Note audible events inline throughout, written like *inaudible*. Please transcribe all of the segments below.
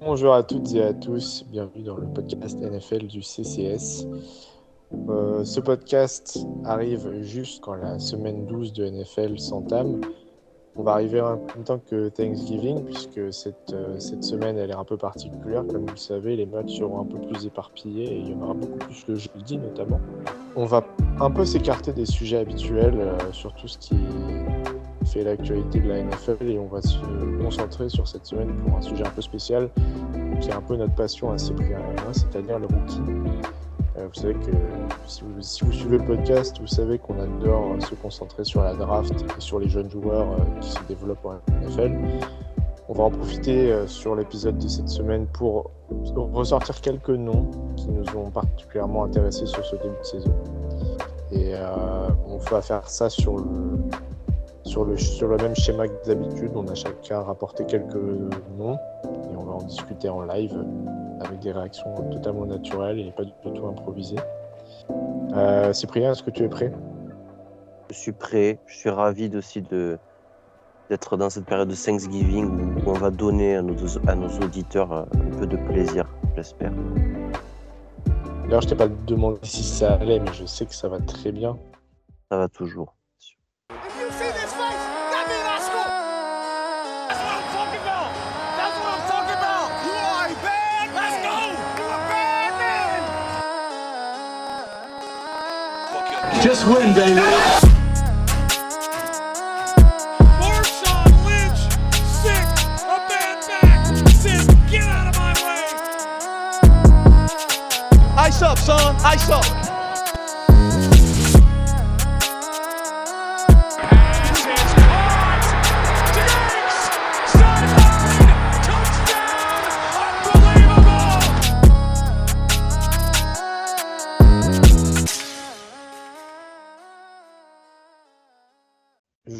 Bonjour à toutes et à tous, bienvenue dans le podcast NFL du CCS. Euh, ce podcast arrive juste quand la semaine 12 de NFL s'entame. On va arriver en même temps que Thanksgiving, puisque cette, euh, cette semaine elle est un peu particulière. Comme vous le savez, les matchs seront un peu plus éparpillés et il y en aura beaucoup plus le jeudi notamment. On va un peu s'écarter des sujets habituels euh, sur tout ce qui fait l'actualité de la NFL et on va se concentrer sur cette semaine pour un sujet un peu spécial qui est un peu notre passion à Cyprien c'est-à-dire le rookie. Euh, vous savez que si vous, suivez le podcast, vous savez qu'on adore se concentrer sur la draft et sur les jeunes joueurs euh, qui se développent en NFL. On va en profiter euh, sur l'épisode de cette semaine pour ressortir quelques noms qui nous ont particulièrement intéressés sur ce début de saison. Et on va faire ça sur le, sur le, sur le même schéma que d'habitude. On a chacun rapporté quelques noms et on va en discuter en live avec des réactions totalement naturelles et pas du tout improvisées. Euh, Cyprien, est-ce que tu es prêt? Je suis prêt. Je suis ravi aussi de d'être dans cette période de Thanksgiving où on va donner à nos, à nos auditeurs un peu de plaisir, j'espère. D'ailleurs, je t'ai pas demandé si ça allait, mais je sais que ça va très bien. Ça va toujours. Of my way. Ice up, son. Ice up.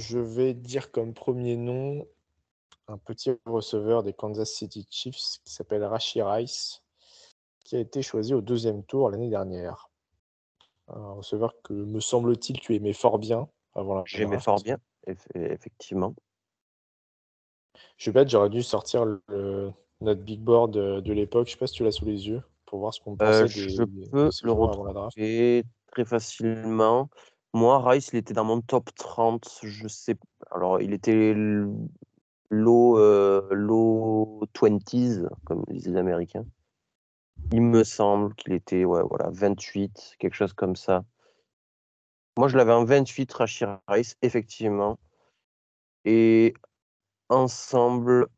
Je vais dire comme premier nom un petit receveur des Kansas City Chiefs qui s'appelle Rashi Rice, qui a été choisi au deuxième tour l'année dernière. Un receveur que, me semble-t-il, tu aimais fort bien avant la J'aimais fort bien, eff- effectivement. Je vais bête, j'aurais dû sortir le- notre big board de, de l'époque. Je sais pas si tu l'as sous les yeux pour voir ce qu'on pensait Euh, je des- peux le joueurs avant la draft. retrouver très facilement. Moi, Rice, il était dans mon top 30. Je sais. Alors, il était low, euh, low 20s, comme disent les Américains. Il me semble qu'il était voilà, 28, quelque chose comme ça. Moi, je l'avais en 28, Rashid Rice, effectivement. Et ensemble,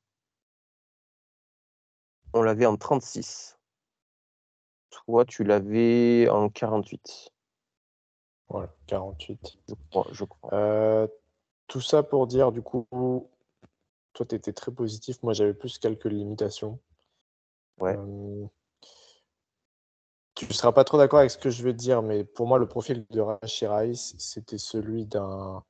on l'avait en 36. Toi, tu l'avais en 48, Voilà, 48. je crois. Je crois. Euh, tout ça pour dire, du coup, toi, tu étais très positif. Moi, j'avais plus quelques limitations. Ouais. Euh, tu ne seras pas trop d'accord avec ce que je vais te dire, mais pour moi, le profil de Rashi Rice, c'était celui d'un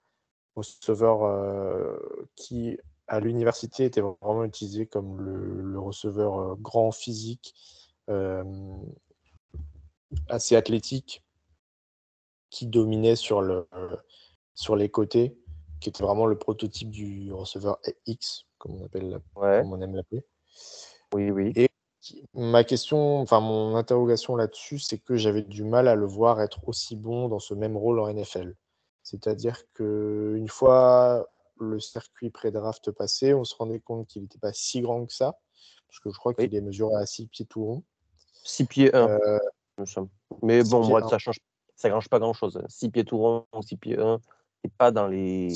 receveur euh, qui, à l'université, était vraiment utilisé comme le, le receveur grand physique, assez athlétique, qui dominait sur, le, sur les côtés, qui était vraiment le prototype du receveur X, comme on, appelle, la- Ouais, comme on aime l'appeler. oui, oui. Et ma question, enfin mon interrogation là-dessus, c'est que j'avais du mal à le voir être aussi bon dans ce même rôle en NFL. C'est-à-dire que une fois le circuit pré-draft passé, on se rendait compte qu'il n'était pas si grand que ça, parce que je crois Oui. qu'il est mesuré à 6 pieds tout rond. 6 pieds 1, Euh. Mais bon, moi, ça change, ça change pas grand-chose. 6 pieds tout rond, 6 pieds 1, c'est pas dans les.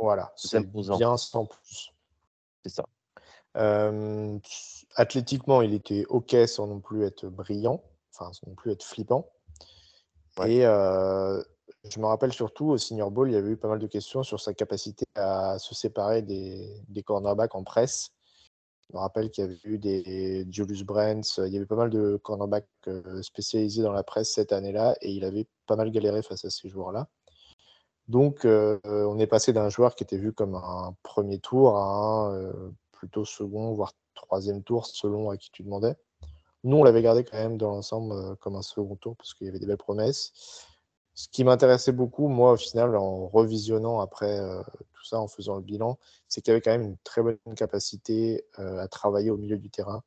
voilà, C'est bien sans plus. C'est ça. Euh, athlétiquement, il était OK sans non plus être brillant, enfin sans non plus être flippant. Ouais. Et euh, je me rappelle surtout au Senior Bowl, il y avait eu pas mal de questions sur sa capacité à se séparer des, des cornerbacks en presse. Me rappelle qu'il y avait eu des Julius Brents, il y avait pas mal de cornerbacks euh, spécialisés dans la presse cette année-là et il avait pas mal galéré face à ces joueurs-là. Donc, euh, on est passé d'un joueur qui était vu comme un premier tour à un euh, plutôt second, voire troisième tour, selon à qui tu demandais. Nous, on l'avait gardé quand même dans l'ensemble euh, comme un second tour parce qu'il y avait des belles promesses. Ce qui m'intéressait beaucoup, moi, au final, en revisionnant après euh, ça en faisant le bilan, c'est qu'il y avait quand même une très bonne capacité euh, à travailler au milieu du terrain,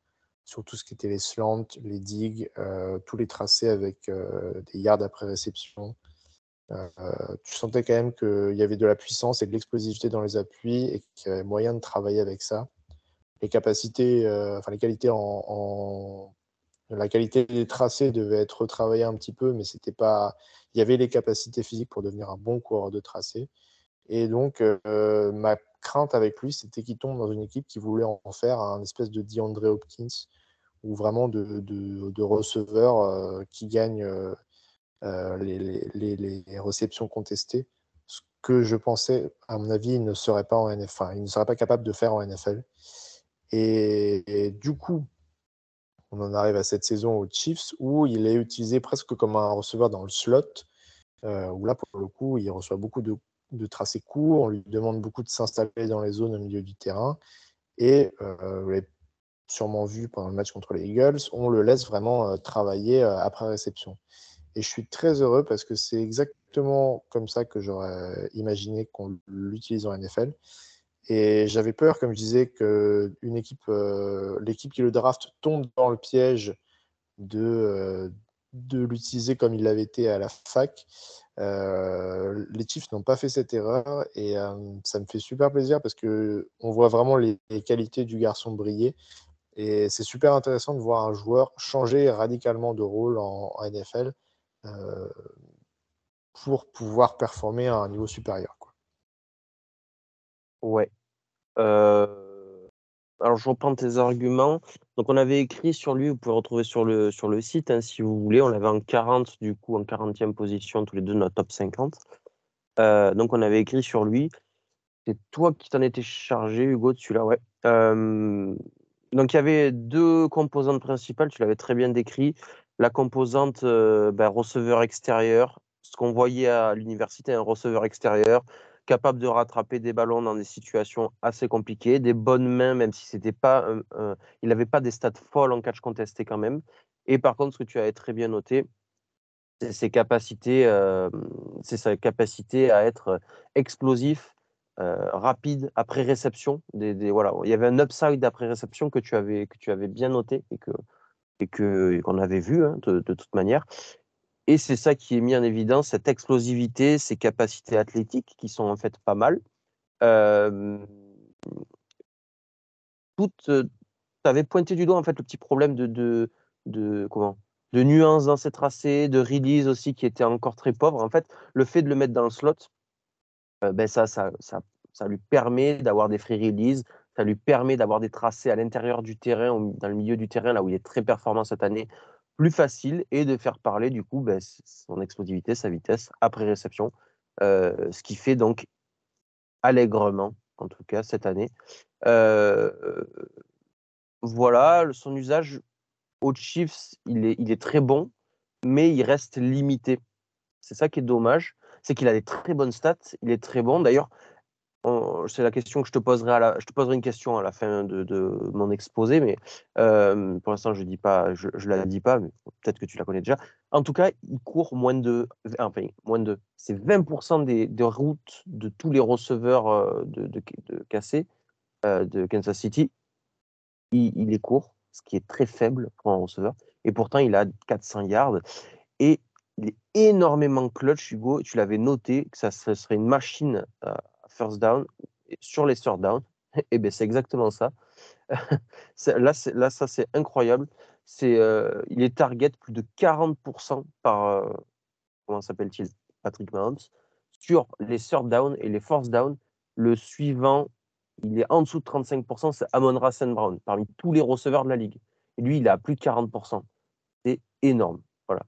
sur tout ce qui était les slants, les digues, tous les tracés avec des yards après réception. tu sentais quand même qu'il y avait de la puissance et de l'explosivité dans les appuis et qu'il y avait moyen de travailler avec ça. Les capacités, enfin les qualités en, la qualité des tracés devait être retravaillée un petit peu, mais c'était pas. Il y avait les capacités physiques pour devenir un bon coureur de tracé. Et donc, ma crainte avec lui, c'était qu'il tombe dans une équipe qui voulait en faire un espèce de DeAndre Hopkins ou vraiment de, receveur qui gagne les, les, les, réceptions contestées. Ce que je pensais, à mon avis, il ne serait pas en NFL. il ne serait pas capable de faire en NFL. et du coup, on en arrive à cette saison aux Chiefs où il est utilisé presque comme un receveur dans le slot, euh, où là, pour le coup, il reçoit beaucoup de, tracés courts, on lui demande beaucoup de s'installer dans les zones au milieu du terrain. Et euh, vous l'avez sûrement vu pendant le match contre les Eagles, on le laisse vraiment euh, travailler après réception. Et je suis très heureux parce que c'est exactement comme ça que j'aurais imaginé qu'on l'utilise en NFL. Et j'avais peur, comme je disais, que euh, l'équipe qui le draft tombe dans le piège de, euh, l'utiliser comme il l'avait été à la fac. Euh, les Chiefs n'ont pas fait cette erreur et ça me fait super plaisir parce que on voit vraiment les, qualités du garçon briller et c'est super intéressant de voir un joueur changer radicalement de rôle en NFL pour pouvoir performer à un niveau supérieur. Ouais. Euh, alors, je reprends tes arguments. Donc, on avait écrit sur lui, vous pouvez retrouver sur le, sur le site, hein, si vous voulez. On l'avait en 40, du coup, en 40e position, tous les deux notre top 50. Euh, donc, on avait écrit sur lui. C'est toi qui t'en étais chargé, Hugo, de celui-là, ouais. Euh, donc, il y avait deux composantes principales, tu l'avais très bien décrit. La composante ben, receveur extérieur, ce qu'on voyait à l'université, un receveur extérieur, capable de rattraper des ballons dans des situations assez compliquées, des bonnes mains, même si c'était pas, il n'avait pas des stats folles en catch contesté quand même. Et par contre, ce que tu avais très bien noté, c'est ses capacités, c'est sa capacité à être explosif, rapide après réception. Des, voilà, il y avait un upside après réception que tu avais que tu avais bien noté et que et que qu'on avait vu hein, de, toute manière. Et c'est ça qui est mis en évidence, cette explosivité, ces capacités athlétiques qui sont en fait pas mal. Euh, avais pointé du doigt en fait le petit problème de, comment de nuances dans ses tracés, de release aussi qui était encore très pauvre. En fait, le fait de le mettre dans le slot, ben ça, ça, ça, ça, lui permet d'avoir des free release, ça lui permet d'avoir des tracés à l'intérieur du terrain, dans le milieu du terrain, là où il est très performant cette année, plus facile et de faire parler du coup ben, son explosivité, sa vitesse après réception, ce qui fait donc allègrement, en tout cas cette année. Voilà, son usage aux Chiefs, il est, il est très bon, mais il reste limité. C'est ça qui est dommage, c'est qu'il a des très bonnes stats, il est très bon. D'ailleurs, c'est la question que je te poserai à la, je te poserai une question à la fin de, mon exposé, mais euh, pour l'instant je dis pas, je, je la dis pas, mais peut-être que tu la connais déjà. En tout cas, il court moins de, enfin moins de, c'est 20% des, routes de tous les receveurs euh, de, de, cassés euh, de Kansas City, il, il est court, ce qui est très faible pour un receveur, et pourtant il a 400 yards et il est énormément clutch, Hugo. Tu l'avais noté que ça, serait une machine first down sur les third down. Et *laughs* eh bien, c'est exactement ça. *laughs* là, là, ça, c'est incroyable. Euh, il est target plus de 40% par, euh, comment s'appelle-t-il? Patrick Mahomes. Sur les third down et les fourth down, le suivant, il est en dessous de 35%, c'est Amon Rassen Brown, parmi tous les receveurs de la ligue. Et lui, il à plus de 40%. C'est énorme. Voilà.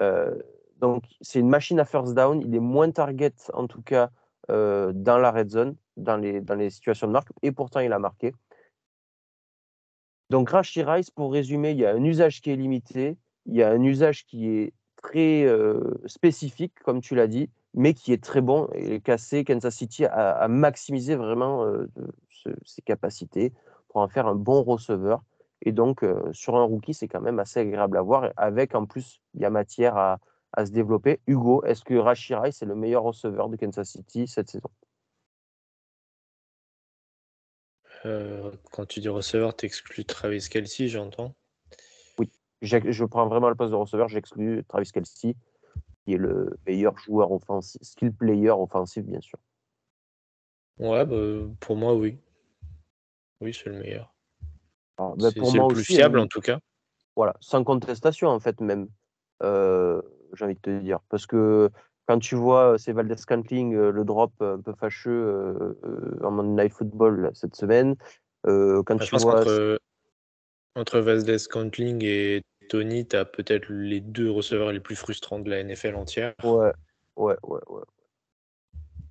Euh, donc, c'est une machine à first down. Il est moins target, en tout cas, euh, dans la red zone, dans les, dans les situations de marque, et pourtant il a marqué. Donc Rashi Rice, pour résumer, il y a un usage qui est limité, il y a un usage qui est très euh, spécifique, comme tu l'as dit, mais qui est très bon. Et Cassé, Kansas City a, a maximisé vraiment euh, ses capacités pour en faire un bon receveur. Et donc, sur un rookie, c'est quand même assez agréable à voir. Avec, en plus, il y a matière à, à se développer. Hugo, est-ce que Rashirai, c'est le meilleur receveur de Kansas City cette saison? Euh, quand tu dis receveur, t'exclus Travis Kelsey, j'entends. J'ex- Je prends vraiment le poste de receveur, j'exclus Travis Kelsey, qui est le meilleur joueur offensif, skill player offensif, bien sûr. Ouais, bah, pour moi, oui. Oui, c'est le meilleur. Ben, C'est le plus aussi, fiable, hein, en tout cas. voilà, sans contestation, en fait, même, euh, j'ai envie de te dire. Parce que quand tu vois euh, c'est Valdez Scantling, euh, le drop un peu fâcheux euh, euh, en Monday Night Football là, cette semaine, euh, quand Bah, tu vois. qu'entre entre Valdez Scantling et Tony, tu as peut-être les deux receveurs les plus frustrants de la NFL entière. Ouais, ouais, ouais, ouais.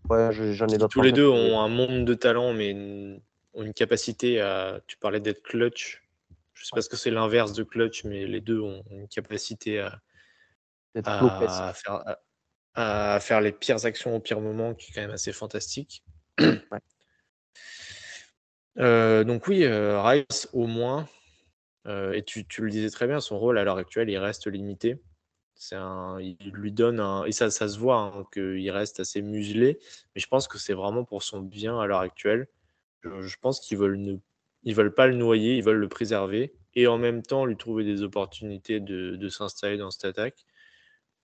Ouais, je- j'en ai tous les deux ont un monde de talent, mais ont une capacité à. Tu parlais d'être clutch. Je sais pas ce que c'est l'inverse de clutch, mais les deux ont une capacité à, Lopez. à faire, à, à faire les pires actions au pire moment, qui est quand même assez fantastique. *clears throat* Euh, donc oui, euh, Rice au moins, euh, et tu, tu le disais très bien, son rôle à l'heure actuelle, il reste limité. C'est un, il lui donne un, et ça, ça se voit hein, qu'il reste assez muselé, mais je pense que c'est vraiment pour son bien à l'heure actuelle. Je, je pense qu'ils veulent ne, ils veulent pas le noyer, ils veulent le préserver et en même temps lui trouver des opportunités de, de s'installer dans cette attaque.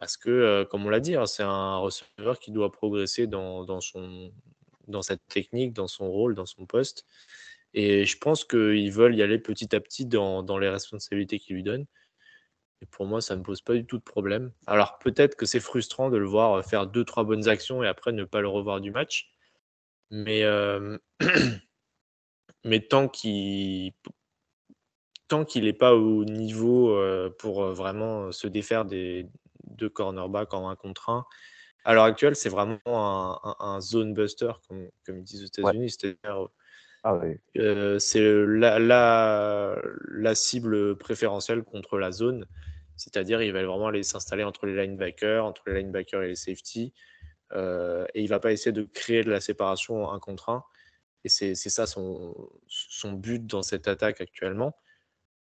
Parce que, comme on l'a dit, hein, c'est un receveur qui doit progresser dans, dans, son, dans technique, dans son rôle, dans son poste. Et je pense qu'ils veulent y aller petit à petit dans, les responsabilités qu'ils lui donnent. Et pour moi, ça ne me pose pas du tout de problème. Alors peut-être que c'est frustrant de le voir faire deux, trois bonnes actions et après ne pas le revoir du match. Mais, *clears throat* mais tant qu'il tant qu'il n'est pas au niveau pour vraiment se défaire des deux cornerbacks en un contre un, à l'heure actuelle, c'est vraiment un, un- un zone buster, comme, comme ils disent aux États-Unis. C'est-à-dire Ah euh, c'est la, la, la cible préférentielle contre la zone. C'est-à-dire, il va vraiment aller s'installer entre les linebackers, entre les linebackers et les safety. euh, et il va pas essayer de créer de la séparation un contre un. Et c'est c'est ça son, son but dans cette attaque actuellement.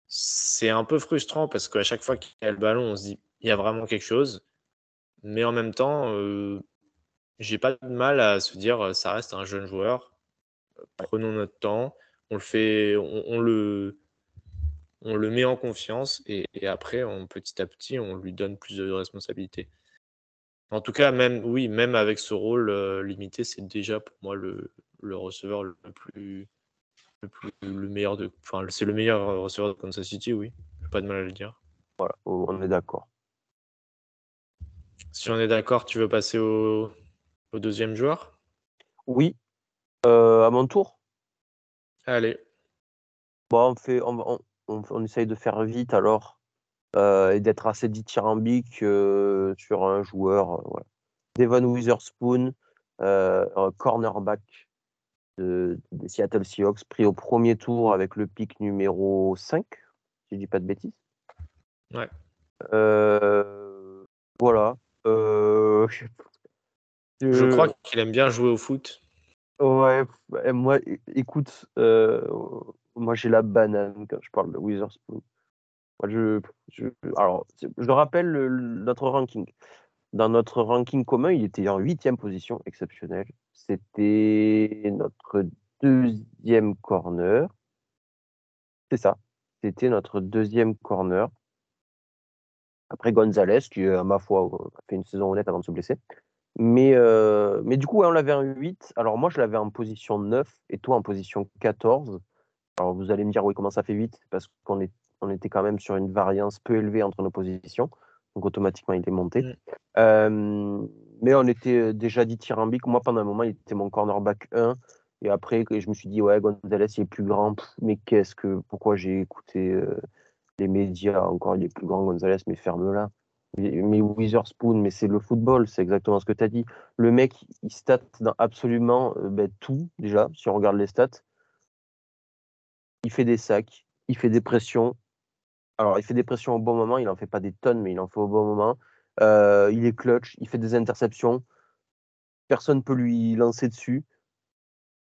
C'est un peu frustrant parce qu'à chaque fois qu'il y a le ballon, on se dit il y a vraiment quelque chose. Mais en même temps, euh, j'ai pas de mal à se dire ça reste un jeune joueur prenons notre temps, on le fait, on, le, met en confiance et, après, petit à petit, on lui donne plus de responsabilités. En tout cas, même oui, même avec ce rôle euh, limité, c'est déjà pour moi le receveur le plus, le plus, le meilleur de, enfin, c'est le meilleur receveur de Kansas City, oui, pas de mal à le dire. Voilà, on est d'accord. Si on est d'accord, tu veux passer au, au deuxième joueur? Oui, euh, à mon tour? Allez, Bon, on, fait, on, on, on, essaye de faire vite alors euh, et d'être assez dithyrambique euh, sur un joueur. euh, voilà. Devon Witherspoon, euh, cornerback de- des Seattle Seahawks, pris au premier tour avec le pic numéro 5, si je dis pas de bêtises. Ouais. Euh, voilà. Euh, je crois qu'il aime bien jouer au foot. Ouais, moi, écoute, euh, moi j'ai la banane quand je parle de Witherspoon. Moi, je, je, alors, je rappelle le- le- notre ranking. Dans notre ranking commun, il était en huitième position, exceptionnel. C'était notre deuxième corner. C'est ça. C'était notre deuxième corner. Après Gonzalez, qui, à ma foi, euh, a fait une saison honnête avant de se blesser. Mais, euh, mais du coup, ouais, on l'avait en 8. Alors moi, je l'avais en position 9 et toi en position 14. Alors vous allez me dire, oui, comment ça fait 8 Parce qu'on est, on était quand même sur une variance peu élevée entre nos positions. Donc automatiquement, il est monté. Euh, mais on était déjà dithyrambique. Moi, pendant un moment, il était mon cornerback 1. Et après, je me suis dit, ouais, Gonzalez, il est plus grand. Mais qu'est-ce que. Pourquoi j'ai écouté euh, les médias encore Il est plus grand, Gonzalez, mais ferme-la. Mais Witherspoon, mais c'est le football, c'est exactement ce que tu as dit. Le mec, il stat dans absolument euh, ben, tout, déjà, si on regarde les stats. Il fait des sacs, il fait des pressions. Alors, il fait des pressions au bon moment, il en fait pas des tonnes, mais il en fait au bon moment. Euh, il est clutch, il fait des interceptions. Personne peut lui lancer dessus.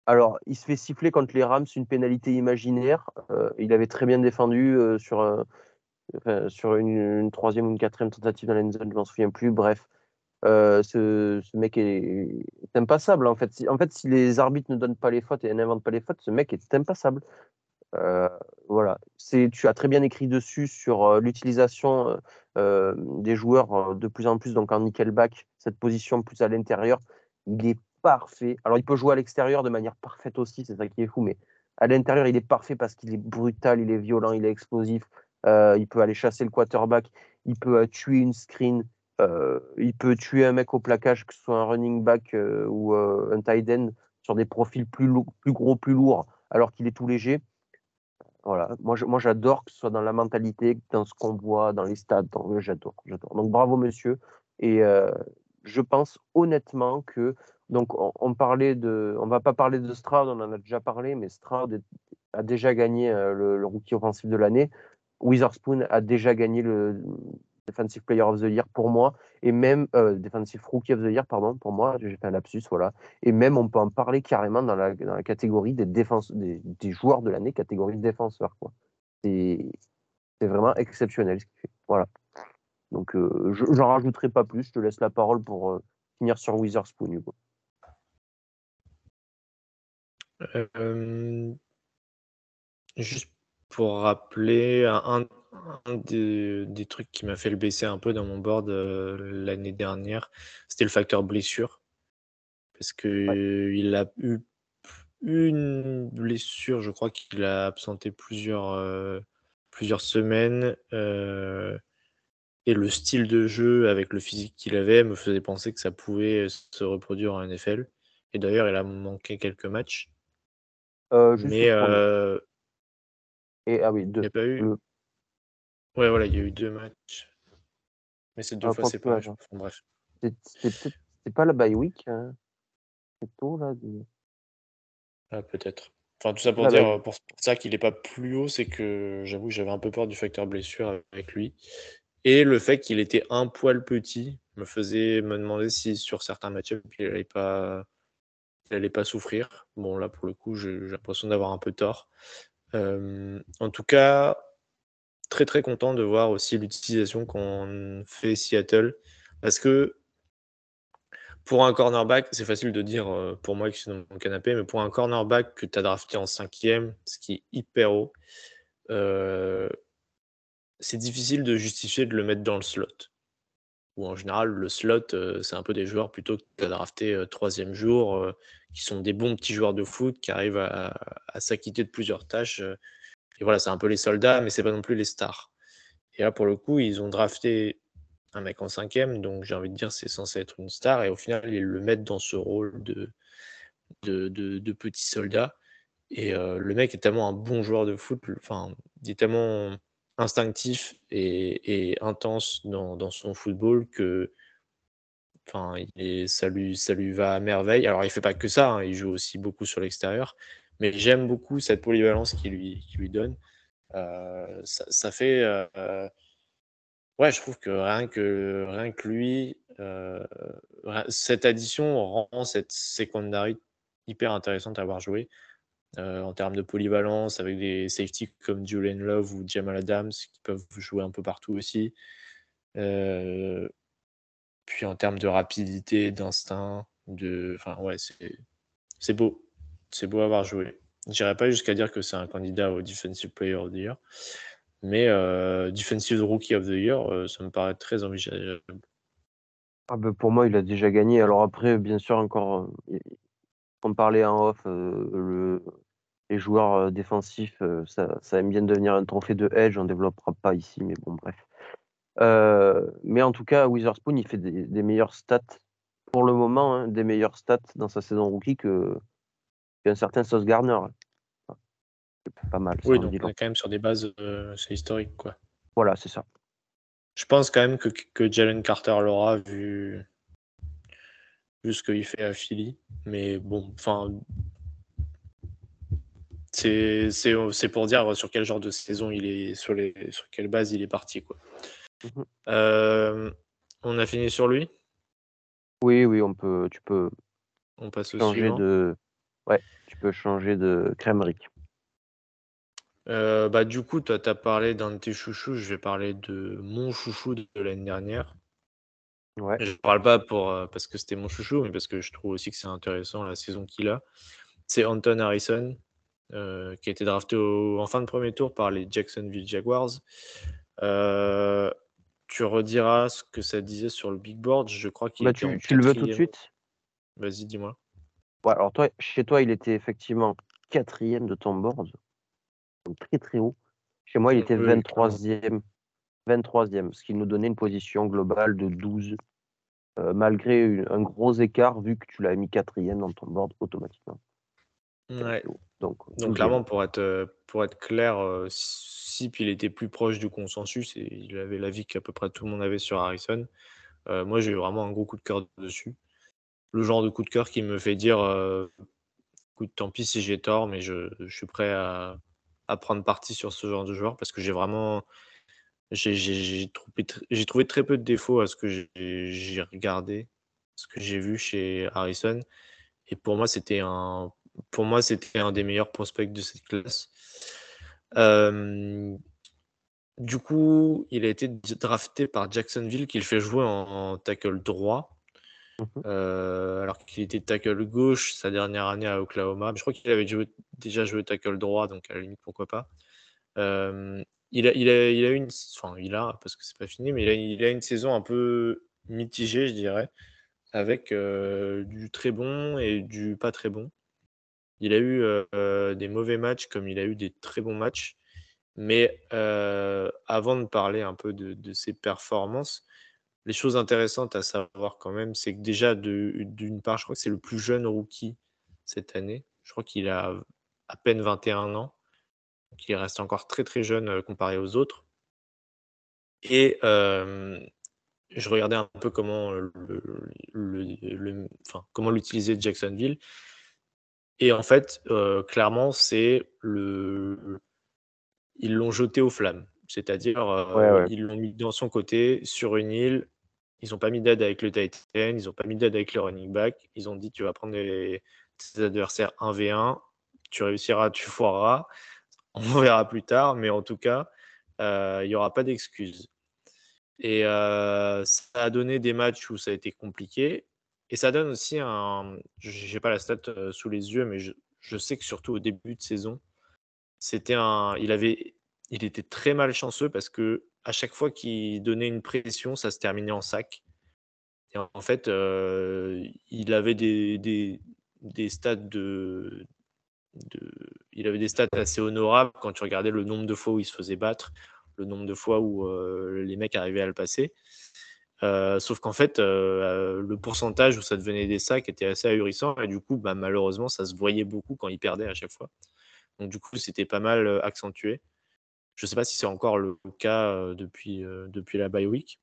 Alors, il se fait siffler contre les Rams une pénalité imaginaire. Euh, il avait très bien défendu euh, sur, sur une, troisième ou une quatrième tentative dans la zone, je m'en souviens plus. Bref, ce, mec est, impassable en fait. En fait, si les arbitres ne donnent pas les fautes et n'inventent pas les fautes, ce mec est impassable. Euh, voilà, c'est tu as très bien écrit dessus sur euh, l'utilisation euh, des joueurs de plus en plus donc en nickelback, cette position plus à l'intérieur, il est parfait. Alors il peut jouer à l'extérieur de manière parfaite aussi, c'est ça qui est fou, mais à l'intérieur il est parfait parce qu'il est brutal, il est violent, il est explosif. Il peut aller chasser le quarterback, il peut tuer une screen, il peut tuer un mec au plaquage, que ce soit un running back ou un tight end, sur des profils plus, plus gros, plus lourds, alors qu'il est tout léger. Voilà, moi, je- moi j'adore que ce soit dans la mentalité, dans ce qu'on voit, dans les stades, j'adore, j'adore. Donc bravo monsieur. Et euh, je pense honnêtement que donc on, parlait de, on va pas parler de Stroud, on en a déjà parlé, mais Stroud a déjà gagné euh, le, le rookie offensif de l'année. Witherspoon a déjà gagné le Defensive Player of the Year pour moi, et même euh, Defensive Rookie of the Year, pardon, pour moi, j'ai fait un lapsus, voilà. Et même on peut en parler carrément dans la, dans la catégorie des, défense, des, joueurs de l'année, catégorie de défenseurs. quoi. C'est vraiment exceptionnel ce qu'il fait. Voilà. Donc euh, je j'en rajouterai pas plus, je te laisse la parole pour euh, finir sur Witherspoon. Hugo. Euh, juste pour rappeler, un, un des, des trucs qui m'a fait le baisser un peu dans mon board euh, l'année dernière, c'était le facteur blessure. Parce que il a eu une blessure, je crois qu'il a absenté plusieurs, euh, plusieurs semaines. euh, et le style de jeu avec le physique qu'il avait me faisait penser que ça pouvait se reproduire en NFL. Et d'ailleurs, il a manqué quelques matchs. Euh, Mais Et, ah oui, il deux. n'y a pas eu. Le- Ouais, voilà, il y a eu deux matchs. Mais ces deux Ah, fois, c'est pas. Enfin, bref. C'est c'est c'est pas la bye week. Hein. C'est tôt là. Ah, peut-être. Enfin, tout ça pour Ah, dire, oui. euh, pour ça qu'il n'est pas plus haut, c'est que j'avoue j'avais un peu peur du facteur blessure avec lui. Et le fait qu'il était un poil petit me faisait me demander si sur certains match-ups, il n'allait pas, il allait pas souffrir. Bon, là, pour le coup, j'ai l'impression d'avoir un peu tort. Euh, en tout cas, très très content de voir aussi l'utilisation qu'en fait Seattle. Parce que pour un cornerback, c'est facile de dire euh, pour moi qui suis dans mon canapé, mais pour un cornerback que tu as drafté en cinquième, ce qui est hyper haut, euh, c'est difficile de justifier de le mettre dans le slot. Ou en général, le slot, euh, c'est un peu des joueurs plutôt que tu as drafté troisième jour, qui sont des bons petits joueurs de foot, qui arrivent à s'acquitter de plusieurs tâches. Et voilà, c'est un peu les soldats, mais c'est pas non plus les stars. Et là, pour le coup, ils ont drafté un mec en cinquième, donc j'ai envie de dire c'est censé être une star, et au final, ils le mettent dans ce rôle de, de, petit soldat. Et euh, le mec est tellement un bon joueur de foot, enfin, il est tellement instinctif et, intense dans, son football que enfin, il est, ça, lui, ça lui va à merveille. Alors, il fait pas que ça, hein, il joue aussi beaucoup sur l'extérieur, mais j'aime beaucoup cette polyvalence qu'il lui, qu'il lui donne. Euh, ça, fait. euh, ouais, je trouve que rien que, rien que lui, euh, cette addition rend cette secondary hyper intéressante à avoir joué euh, en termes de polyvalence avec des safeties comme Julian Love ou Jamal Adams qui peuvent jouer un peu partout aussi. Euh, puis en termes de rapidité, d'instinct, de, enfin ouais, c'est beau, c'est beau avoir joué. J'irai pas jusqu'à dire que c'est un candidat au Defensive Player of the Year, mais euh, Defensive Rookie of the Year, euh, ça me paraît très envisageable. Ah ben, pour moi, il a déjà gagné. Alors après, bien sûr, encore, euh, on parlait en off, euh, le, les joueurs défensifs, ça, ça aime bien devenir un trophée de Edge. On ne développera pas ici, mais bon, bref. Mais en tout cas, Witherspoon, il fait des, des meilleures stats pour le moment, hein, des meilleures stats dans sa saison rookie que qu'un certain Sauce Garner. Enfin, c'est pas mal. Oui, donc on est quand même sur des bases, euh, c'est historique quoi. Voilà, c'est ça. Je pense quand même que, que Jalen Carter l'aura vu, vu ce qu'il fait à Philly. Mais bon, enfin. C'est c'est- c'est pour dire sur quel genre de saison il est, sur, les, sur quelle base il est parti. Quoi. Mhm. Euh, on a fini sur lui? Oui, oui, on peut, tu peux On passe au changer suivant. de, ouais, tu peux changer de crèmerie. Euh, bah, du coup, toi, tu as parlé d'un de tes chouchous. Je vais parler de mon chouchou de, l'année dernière. Ouais. Je parle pas pour, euh, parce que c'était mon chouchou, mais parce que je trouve aussi que c'est intéressant la saison qu'il a. C'est Anton Harrison, euh, qui a été drafté au- en fin de premier tour par les Jacksonville Jaguars. Euh, tu rediras ce que ça disait sur le big board. Je crois qu'il Bah, tu, tu le veux tout de suite? Vas-y, dis-moi. Ouais, alors toi, chez toi, il était effectivement quatrième de ton board, donc très très haut. Chez moi, il était oui, 23e, 23e, ce qui nous donnait une position globale de 12, euh, malgré une- un gros écart, vu que tu l'as mis quatrième dans ton board automatiquement. Ouais. Donc, Donc 12e. clairement, pour être, euh, pour être clair, euh, si puis il était plus proche du consensus et il avait l'avis qu'à peu près tout le monde avait sur Harrison, euh, moi j'ai eu vraiment un gros coup de cœur dessus. Le genre de coup de cœur qui me fait dire, euh, tant pis si j'ai tort, mais je, suis prêt à, prendre parti sur ce genre de joueur parce que j'ai vraiment, j'ai trouvé, très peu de défauts à ce que j'ai regardé, ce que j'ai vu chez Harrison. Et pour moi, c'était un, des meilleurs prospects de cette classe. Euh, du coup, il a été drafté par Jacksonville, qui le fait jouer en tackle droit, Mhm. euh, alors qu'il était tackle gauche sa dernière année à Oklahoma. Je crois qu'il avait déjà joué tackle droit, donc à la limite, pourquoi pas. Euh, il, a, une, enfin, il a, parce que c'est pas fini, mais il a, une saison un peu mitigée, je dirais, avec euh, du très bon et du pas très bon. Il a eu des mauvais matchs comme il a eu des très bons matchs. Mais avant de parler un peu de ses performances, les choses intéressantes à savoir quand même, c'est que déjà, d'une part, je crois que c'est le plus jeune rookie cette année. Je crois qu'il a à peine 21 ans. Donc il reste encore très très jeune euh, comparé aux autres. Et euh, je regardais un peu comment le, le- le- enfin, comment l'utiliser Jacksonville. Et en fait, euh, clairement, c'est le. Ils l'ont jeté aux flammes. C'est-à-dire, euh, Ouais, ouais. ils l'ont mis dans son côté, sur une île. Ils n'ont pas mis d'aide avec le Titan, ils n'ont pas mis d'aide avec le running back. Ils ont dit tu vas prendre tes adversaires 1v1, tu réussiras, tu foireras. *laughs* On verra plus tard, mais en tout cas, euh, il n'y aura pas d'excuses. Et euh, ça a donné des matchs où ça a été compliqué. Et ça donne aussi un. Je n'ai pas la stat euh, sous les yeux, mais je, je sais que surtout au début de saison, c'était un. Il avait. Il était très malchanceux parce que à chaque fois qu'il donnait une pression, ça se terminait en sac. Et en fait, euh, il avait des, des, stats de, Il avait des stats assez honorables quand tu regardais le nombre de fois où il se faisait battre, le nombre de fois où euh, les mecs arrivaient à le passer. Euh, sauf qu'en fait, le pourcentage où ça devenait des sacs était assez ahurissant et du coup, bah, malheureusement, ça se voyait beaucoup quand il perdait à chaque fois. Donc du coup, c'était pas mal accentué. Je ne sais pas si c'est encore le cas depuis, la bye week.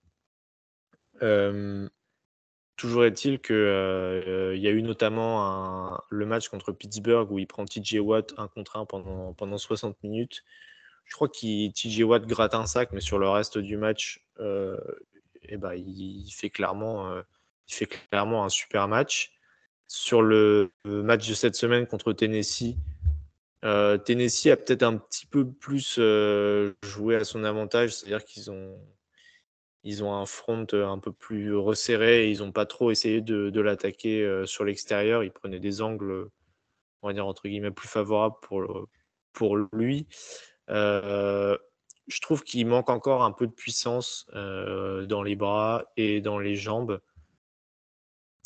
Toujours est-il qu'il il y a eu notamment le match contre Pittsburgh où il prend TJ Watt un contre un pendant, pendant 60 minutes. Je crois que TJ Watt gratte un sac, mais sur le reste du match, eh ben, il, fait clairement, un super match. Sur le match de cette semaine contre Tennessee, euh, Tennessee a peut-être un petit peu plus euh, joué à son avantage, c'est-à-dire qu'ils ont, ils ont un front euh, un peu plus resserré et ils n'ont pas trop essayé de, l'attaquer sur l'extérieur. Ils prenaient des angles, on va dire, entre guillemets, plus favorables pour, pour lui. Je trouve qu'il manque encore un peu de puissance dans les bras et dans les jambes.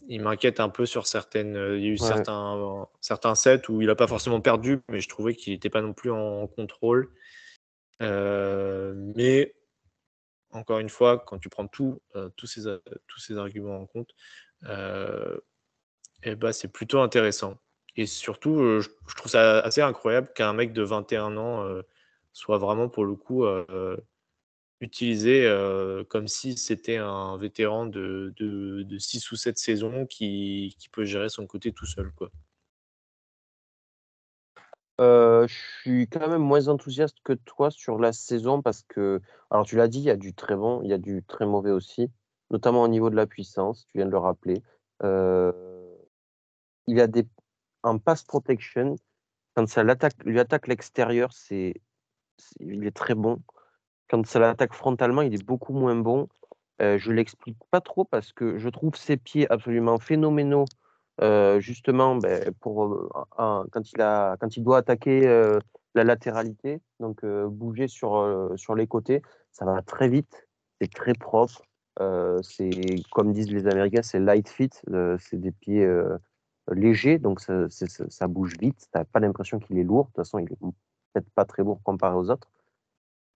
Il m'inquiète un peu sur certaines. euh, Il y a eu Ouais. certains, certains sets où il n'a pas forcément perdu, mais je trouvais qu'il n'était pas non plus en contrôle. Euh, mais encore une fois, quand tu prends tout, euh, tous, ces, tous ces arguments en compte, euh, eh ben, c'est plutôt intéressant. Et surtout, je, je trouve ça assez incroyable qu'un mec de 21 ans soit vraiment, pour le coup, utilisé comme si c'était un vétéran de, de, de 6 ou 7 saisons qui, qui peut gérer son côté tout seul. Quoi. Je suis quand même moins enthousiaste que toi sur la saison parce que, alors tu l'as dit, il y a du très bon, il y a du très mauvais aussi, notamment au niveau de la puissance, tu viens de le rappeler. Il y a des, en pass protection, quand ça l'attaque, lui attaque l'extérieur, c'est- il est très bon. Quand ça l'attaque frontalement, il est beaucoup moins bon. Euh, je l'explique pas trop parce que je trouve ses pieds absolument phénoménaux, euh, justement ben, euh, quand il doit attaquer la latéralité, donc bouger sur les côtés, ça va très vite, c'est très propre. C'est comme disent les Américains, c'est light fit, c'est des pieds légers, donc ça, bouge vite. T'as pas l'impression qu'il est lourd. De toute façon, il est peut-être pas très lourd comparé aux autres.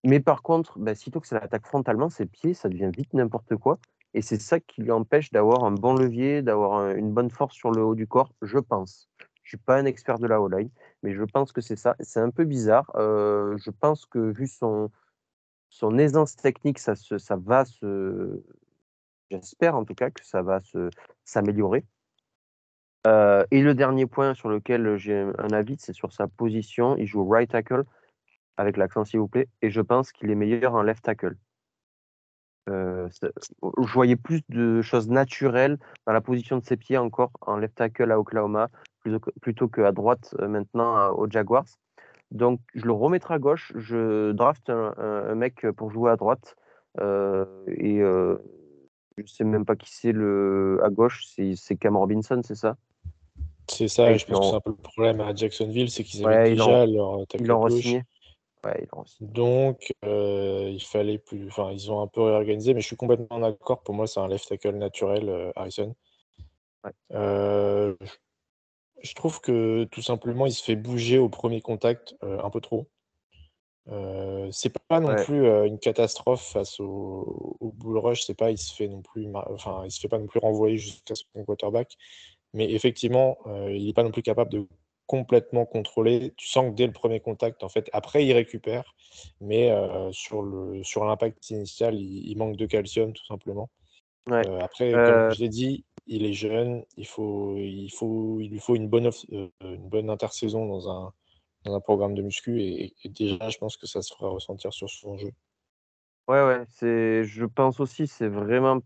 Mais par contre, bah, sitôt que ça l'attaque frontalement, ses pieds, ça devient vite n'importe quoi. Et c'est ça qui lui empêche d'avoir un bon levier, d'avoir un- une bonne force sur le haut du corps, je pense. Je suis pas un expert de la O-line, mais je pense que c'est ça. C'est un peu bizarre. Euh, je pense que vu son, son aisance technique, ça, va se. J'espère en tout cas que ça va s'améliorer. Euh, et le dernier point sur lequel j'ai un avis, c'est sur sa position. Il joue right tackle avec l'accent s'il vous plaît, et je pense qu'il est meilleur en left tackle. Euh, je voyais plus de choses naturelles dans la position de ses pieds encore en left tackle à Oklahoma plutôt qu'à droite euh, maintenant aux Jaguars. Donc je le remettrai à gauche. Je draft un, mec pour jouer à droite euh, et euh, je sais même pas qui c'est le à gauche. C'est Cam Robinson, c'est ça? C'est ça, et je pense que c'est un peu le problème à Jacksonville, c'est qu'ils avaient déjà leur tackle Ils l'ont gauche. Ouais. Donc, euh, il fallait plus. Enfin, ils ont un peu réorganisé, mais je suis complètement d'accord. Pour moi, c'est un left tackle naturel, euh, Harrison. Ouais. Euh, je- trouve que tout simplement, il se fait bouger au premier contact un peu trop. C'est pas non Ouais. plus une catastrophe face au, au bull rush. C'est pas, il se fait non plus, enfin, il se fait pas non plus renvoyer jusqu'à son quarterback. Mais effectivement, il n'est pas non plus capable de complètement contrôler. Tu sens que dès le premier contact, en fait, après, il récupère, mais euh, sur le sur l'impact initial, il, il manque de calcium, tout simplement. Ouais. Euh, après, Euh, comme je l'ai dit, il est jeune, il faut, il faut, il lui faut une bonne, euh, une bonne intersaison dans un, dans un programme de muscu, et, et déjà, je pense que ça se fera ressentir sur son jeu. Ouais, ouais, c'est, je pense aussi, c'est vraiment,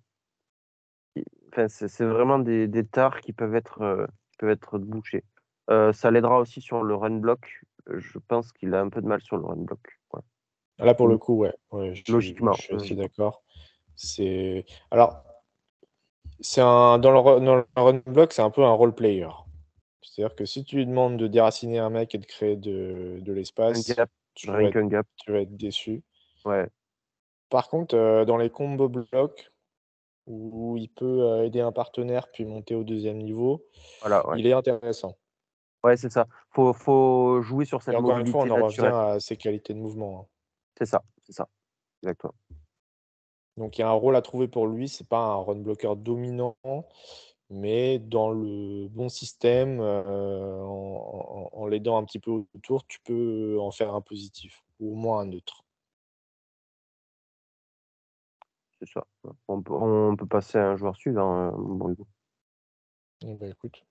enfin, c'est vraiment des, des tares qui peuvent être, euh, qui peuvent être bouchés. Euh, ça l'aidera aussi sur le run block. Je pense qu'il a un peu de mal sur le run block. Ouais. Là, pour le Mm. coup, ouais, ouais, je, suis- Logiquement, je suis d'accord. C'est alors, c'est un dans le, dans le run block, c'est un peu un role player. C'est-à-dire que si tu lui demandes de déraciner un mec et de créer de, de l'espace, tu vas être, qu'un gap. tu vas être déçu. Ouais, Par contre, euh, dans les combos blocs, où il peut euh, aider un partenaire puis monter au deuxième niveau, voilà, ouais. il est intéressant. Ouais, c'est ça. Faut, faut jouer sur Et cette encore une fois, on en revient à ses qualités de mouvement. hein. C'est ça, c'est ça. Exactement. Donc il y a un rôle à trouver pour lui. C'est pas un run blocker dominant, mais dans le bon système, euh, en, en- en l'aidant un petit peu autour, tu peux en faire un positif ou au moins un neutre. C'est ça. On peut, on peut passer à un joueur suivant. euh, Bon. Eh ben, écoute,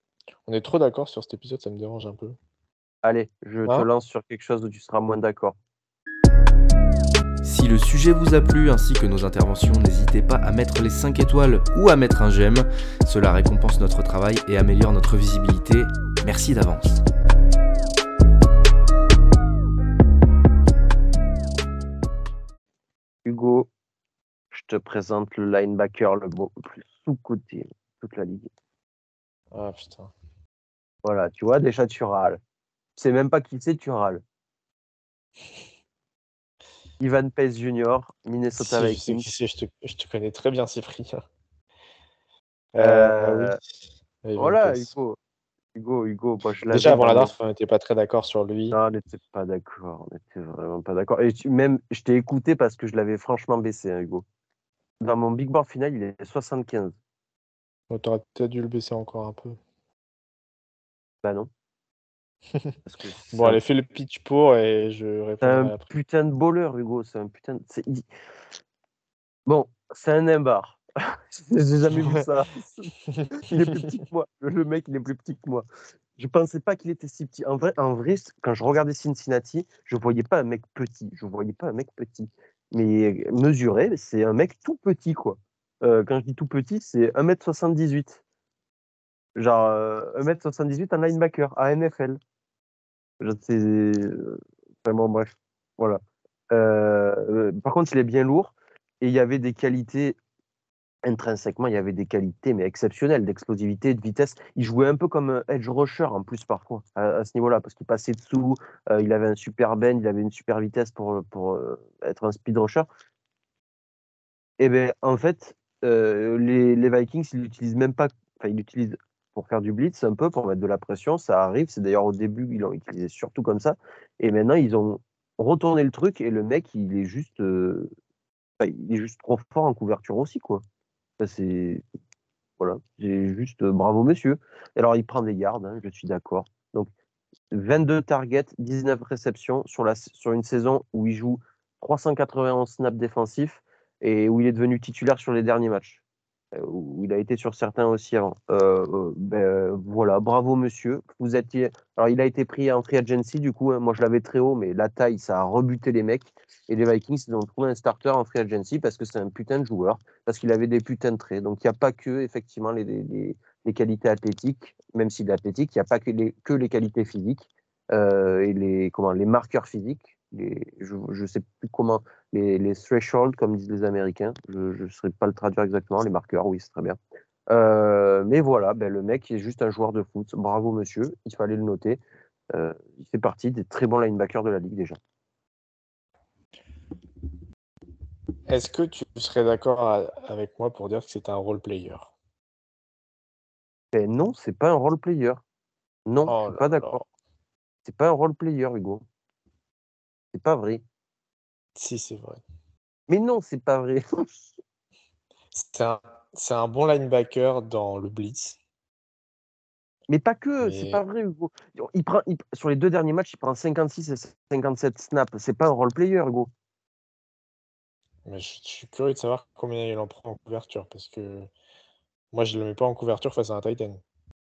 on est trop d'accord sur cet épisode, ça me dérange un peu. Allez, je te Hein lance sur quelque chose où tu seras moins d'accord. Si le sujet vous a plu ainsi que nos interventions, n'hésitez pas à mettre les 5 étoiles ou à mettre un j'aime. Cela récompense notre travail et améliore notre visibilité. Merci d'avance. Hugo, je te présente le linebacker le plus sous-côté de toute la ligue. Ah putain. Voilà, tu vois, déjà tu râles. Tu sais même pas qui c'est, tu râles. Ivan Pace Jr., Minnesota Si, je sais je te, je te connais très bien, Cyprien. Euh, Euh, oui. Ivan Voilà, Pace. Hugo. Hugo, Hugo, moi, je l'avais Déjà avant la draft, on n'était pas très d'accord sur lui. Non, on n'était pas d'accord. On n'était vraiment pas d'accord. Et tu- même, je t'ai écouté parce que je l'avais franchement baissé, hein, Hugo. Dans mon big board final, il est 75. On aurait peut-être dû le baisser encore un peu. Bah non. *laughs* Parce que c'est Bon, un- allez, fais le pitch pour et je c'est répondrai un après. putain de bowler, Hugo. C'est un putain de... c'est- il- Bon, c'est un nimbar. *laughs* J'ai jamais vu ça. Il est plus *laughs* petit que moi. Le, le mec, il est plus petit que moi. Je pensais pas qu'il était si petit. En vrai, en vrai, quand je regardais Cincinnati, je voyais pas un mec petit. Je voyais pas un mec petit. Mais mesuré, c'est un mec tout petit, quoi. Euh, quand je dis tout petit, c'est 1m78. Genre euh, 1m78 en linebacker à NFL. C'est euh, vraiment bref. Voilà. Euh, euh, par contre, il est bien lourd et il y avait des qualités intrinsèquement, il y avait des qualités mais exceptionnelles d'explosivité, de vitesse. Il jouait un peu comme un edge rusher en plus parfois à, ce niveau-là parce qu'il passait dessous, euh, il avait un super bend, il avait une super vitesse pour, pour euh, être un speed rusher. Et bien en fait, euh, les, Vikings, ils l'utilisent même pas, enfin ils l'utilisent pour faire du blitz un peu, pour mettre de la pression, ça arrive. C'est d'ailleurs au début, ils l'ont utilisé surtout comme ça. Et maintenant, ils ont retourné le truc et le mec, il est juste, euh, il est juste trop fort en couverture aussi, quoi. C'est. Voilà, j'ai juste euh, bravo monsieur. Alors, il prend des yards, hein, je suis d'accord. Donc, 22 targets, 19 réceptions sur, la, sur une saison où il joue 391 snaps défensifs et où il est devenu titulaire sur les derniers matchs. Euh, Où il a été sur certains aussi avant. Euh, euh, ben, voilà, bravo monsieur. Vous étiez. Alors, il a été pris en free agency, du coup. hein. moi, je l'avais très haut, mais la taille, ça a rebuté les mecs. Et les Vikings, ils ont trouvé un starter en free agency parce que c'est un putain de joueur, parce qu'il avait des putains de traits. Donc, il n'y a pas que, effectivement, les, qualités athlétiques, même s'il est athlétique, il n'y a pas que les, qualités physiques et les, comment, les marqueurs physiques. Les, je ne sais plus comment, les, les thresholds, comme disent les Américains. Je ne saurais pas le traduire exactement. Les marqueurs, oui, c'est très bien. Euh, mais voilà, ben, le mec est juste un joueur de foot. Bravo, monsieur. Il fallait le noter. Euh, il fait partie des très bons linebackers de la ligue déjà. Est-ce que tu serais d'accord avec moi pour dire que c'est un role player? Et non, c'est pas un role player. Non, Oh je suis pas d'accord. C'est pas un role player, Hugo. C'est pas vrai. Si, c'est vrai. Mais non, c'est pas vrai. *laughs* C'est un, bon linebacker dans le blitz. Mais pas que, c'est pas vrai, Hugo. Il prend, il- sur les deux derniers matchs, il prend 56 et 57 snaps. C'est pas un role player, Hugo. Mais je, je suis curieux de savoir combien il en prend en couverture parce que moi, je le mets pas en couverture face à un Titan.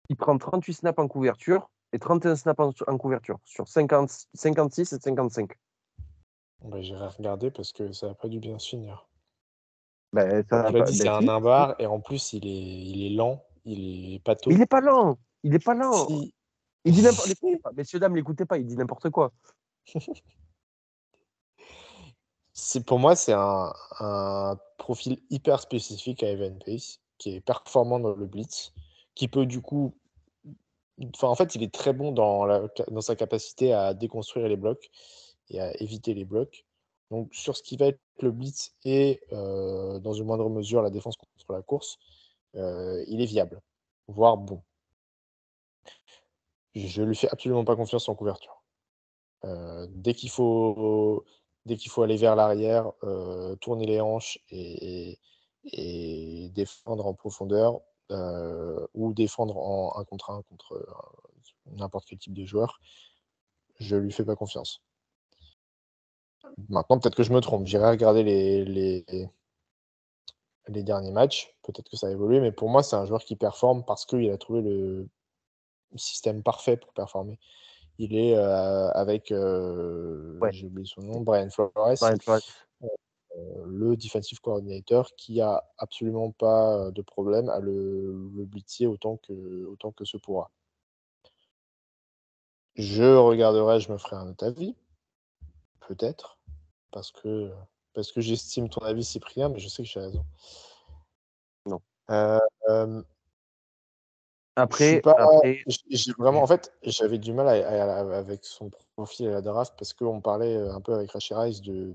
Il prend 38 snaps en couverture et 31 snaps en, en couverture sur 50, 56 et 55. Bah, J'irai regarder parce que ça n'a pas dû bien se finir. Ça pas- dit, ben, c'est un si. nimbar et en plus, il est, il est lent, il est pâteau. Il est pas lent. Il est pas lent. Si, Il dit n'importe *laughs* pas. Messieurs, dames, l'écoutez pas. Il dit n'importe quoi. *laughs* c'est pour moi, c'est un, un profil hyper spécifique à Evan Pace qui est performant dans le blitz, qui peut du coup. Enfin, en fait, il est très bon dans, la, dans sa capacité à déconstruire les blocs et à éviter les blocs. Donc, sur ce qui va être le blitz et euh, dans une moindre mesure la défense contre la course, euh, il est viable, voire bon. Je lui fais absolument pas confiance en couverture. Euh, dès qu'il faut, aller vers l'arrière, tourner les hanches et, défendre en profondeur ou défendre en un contre un contre n'importe quel type de joueur, je lui fais pas confiance. Maintenant, peut-être que je me trompe. J'irai regarder les, les, les derniers matchs. Peut-être que ça a évolué, mais pour moi, c'est un joueur qui performe parce qu'il a trouvé le système parfait pour performer. Il est euh, avec, euh, Ouais. j'ai oublié son nom, Brian Flores, Brian Flores. euh, le defensive coordinator, qui a absolument pas de problème à le, le blitzer autant que, autant que ce pourra. Je regarderai, je me ferai un autre avis, peut-être, parce que, parce que j'estime ton avis, Cyprien, mais je sais que j'ai raison. Non. Euh, euh, Après, pas- après J- J'ai vraiment, en fait, j'avais du mal à- à- à- avec son profil à la draft parce qu'on parlait euh, un peu avec Rachid Rice de,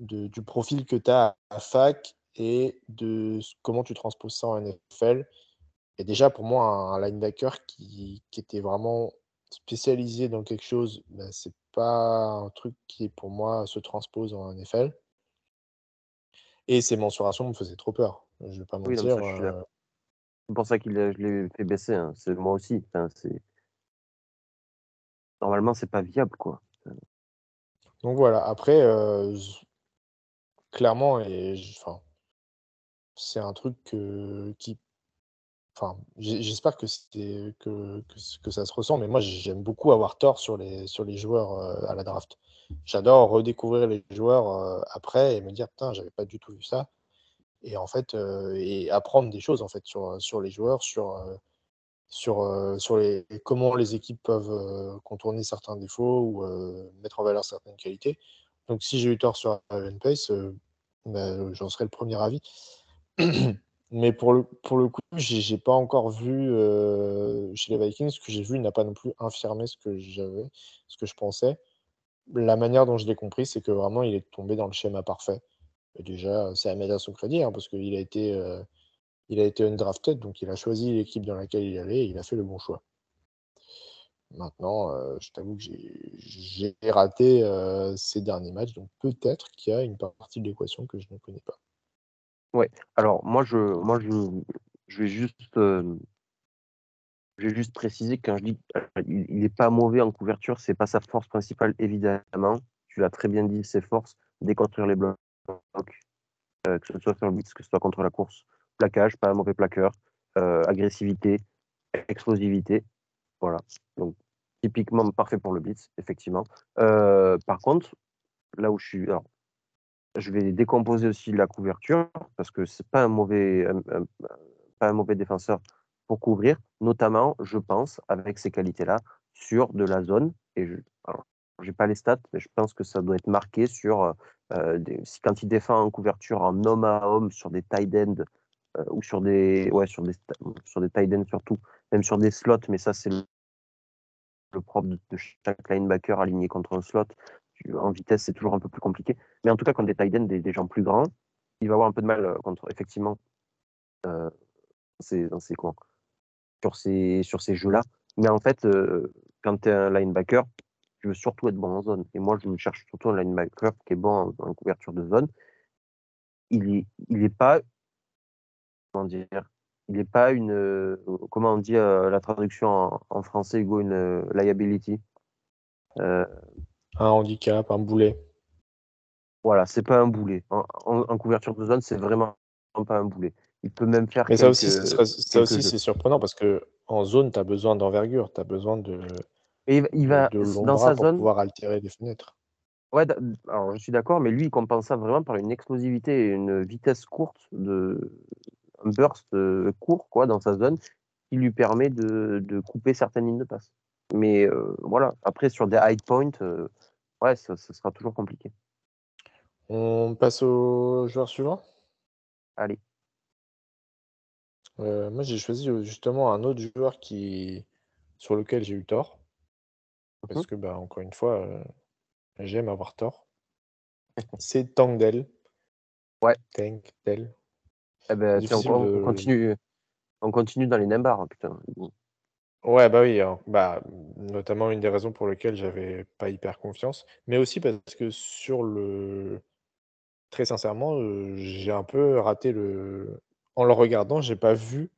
de- du profil que tu as à fac et de comment tu transposes ça en NFL. Et déjà, pour moi, un, un linebacker qui, qui était vraiment spécialisé dans quelque chose, ben, c'est pas un truc qui, pour moi, se transpose en NFL. Et ses mensurations me faisaient trop peur. Je vais pas Oui, mentir. euh, c'est pour ça qu'il a- je l'ai fait baisser. hein. C'est moi aussi. Enfin, c'est normalement c'est pas viable quoi. Donc voilà, après, euh, clairement, et enfin, c'est un truc que- qui. Enfin, j'espère que, que, que, ça se ressent, mais moi j'aime beaucoup avoir tort sur les, sur les joueurs euh, à la draft. J'adore redécouvrir les joueurs euh, après et me dire, putain, j'avais pas du tout vu ça. Et en fait, euh, et apprendre des choses en fait sur, sur les joueurs, sur, sur, sur les, comment les équipes peuvent contourner certains défauts ou mettre en valeur certaines qualités. Donc si j'ai eu tort sur Evan Pace, bah, j'en serais le premier avis. *clears throat* Mais pour le, pour le coup, pas encore vu euh, chez les Vikings, ce que j'ai vu n'a pas non plus infirmé ce que j'avais, ce que je pensais. La manière dont je l'ai compris, c'est que vraiment il est tombé dans le schéma parfait. Et déjà, c'est à mettre à son crédit, hein, parce qu'il a été, euh, a été undrafted, donc il a choisi l'équipe dans laquelle il allait et il a fait le bon choix. Maintenant, euh, je t'avoue que j'ai raté ces derniers matchs, donc peut-être qu'il y a une partie de l'équation que je ne connais pas. Alors, moi, je, moi, je, je vais juste, euh, je vais juste préciser que quand je dis qu'il n'est pas mauvais en couverture, c'est pas sa force principale, évidemment. Tu l'as très bien dit, ses forces, déconstruire les blocs, euh, que ce soit sur le blitz, que ce soit contre la course, plaquage, pas un mauvais plaqueur, euh, agressivité, explosivité. Voilà. Donc, typiquement parfait pour le blitz, effectivement. Euh, par contre, là où je suis. Je vais décomposer aussi la couverture parce que c'est pas un mauvais, pas un mauvais défenseur pour couvrir, notamment, je pense, avec ces qualités-là, sur de la zone. Et je, alors, j'ai pas les stats, mais je pense que ça doit être marqué sur euh, des- si quand il défend en couverture en homme à homme sur des tight ends euh, ou sur des, ouais, sur des, sur des tight ends surtout, même sur des slots, mais ça c'est le, propre de chaque linebacker aligné contre un slot. En vitesse, c'est toujours un peu plus compliqué. Mais en tout cas, contre des tight ends, des, gens plus grands, il va avoir un peu de mal euh, contre, effectivement, euh, dans ces, sur ces, sur ces jeux-là. Mais en fait, euh, quand tu es un linebacker, tu veux surtout être bon en zone. Et moi, je me cherche surtout un linebacker qui est bon en, couverture de zone. Il n'est il est pas, comment dire, il n'est pas une, euh, comment on dit la traduction en, en français, Hugo, une liability. Un handicap, un boulet. Voilà, c'est pas un boulet. En, en- en couverture de zone, c'est vraiment pas un boulet. Il peut même faire Mais ça aussi, quelques- ce serait- ça aussi c'est surprenant parce que en zone, tu as besoin d'envergure, tu as besoin de, Et il va- de dans sa pour zone. pouvoir altérer les fenêtres. Ouais, alors je suis d'accord, mais lui, il compense ça vraiment par une explosivité et une vitesse courte, de, un burst euh, court quoi, dans sa zone, qui lui permet de, de couper certaines lignes de passe. Mais euh, voilà, après, sur des high points, euh, ouais, ça, ça sera toujours compliqué. On passe au joueur suivant? Allez, Euh, moi, j'ai choisi euh, justement un autre joueur qui, sur lequel j'ai eu tort. Parce Mhm. que, bah, encore une fois, euh, j'aime avoir tort. C'est Tangdell. Ouais. Tangdell. eh ben, on, continue, on continue dans les numbers, putain. Ouais, bah oui, hein. bah, notamment une des raisons pour lesquelles j'avais pas hyper confiance, mais aussi parce que sur le, très sincèrement, j'ai un peu raté le, en le regardant, j'ai pas vu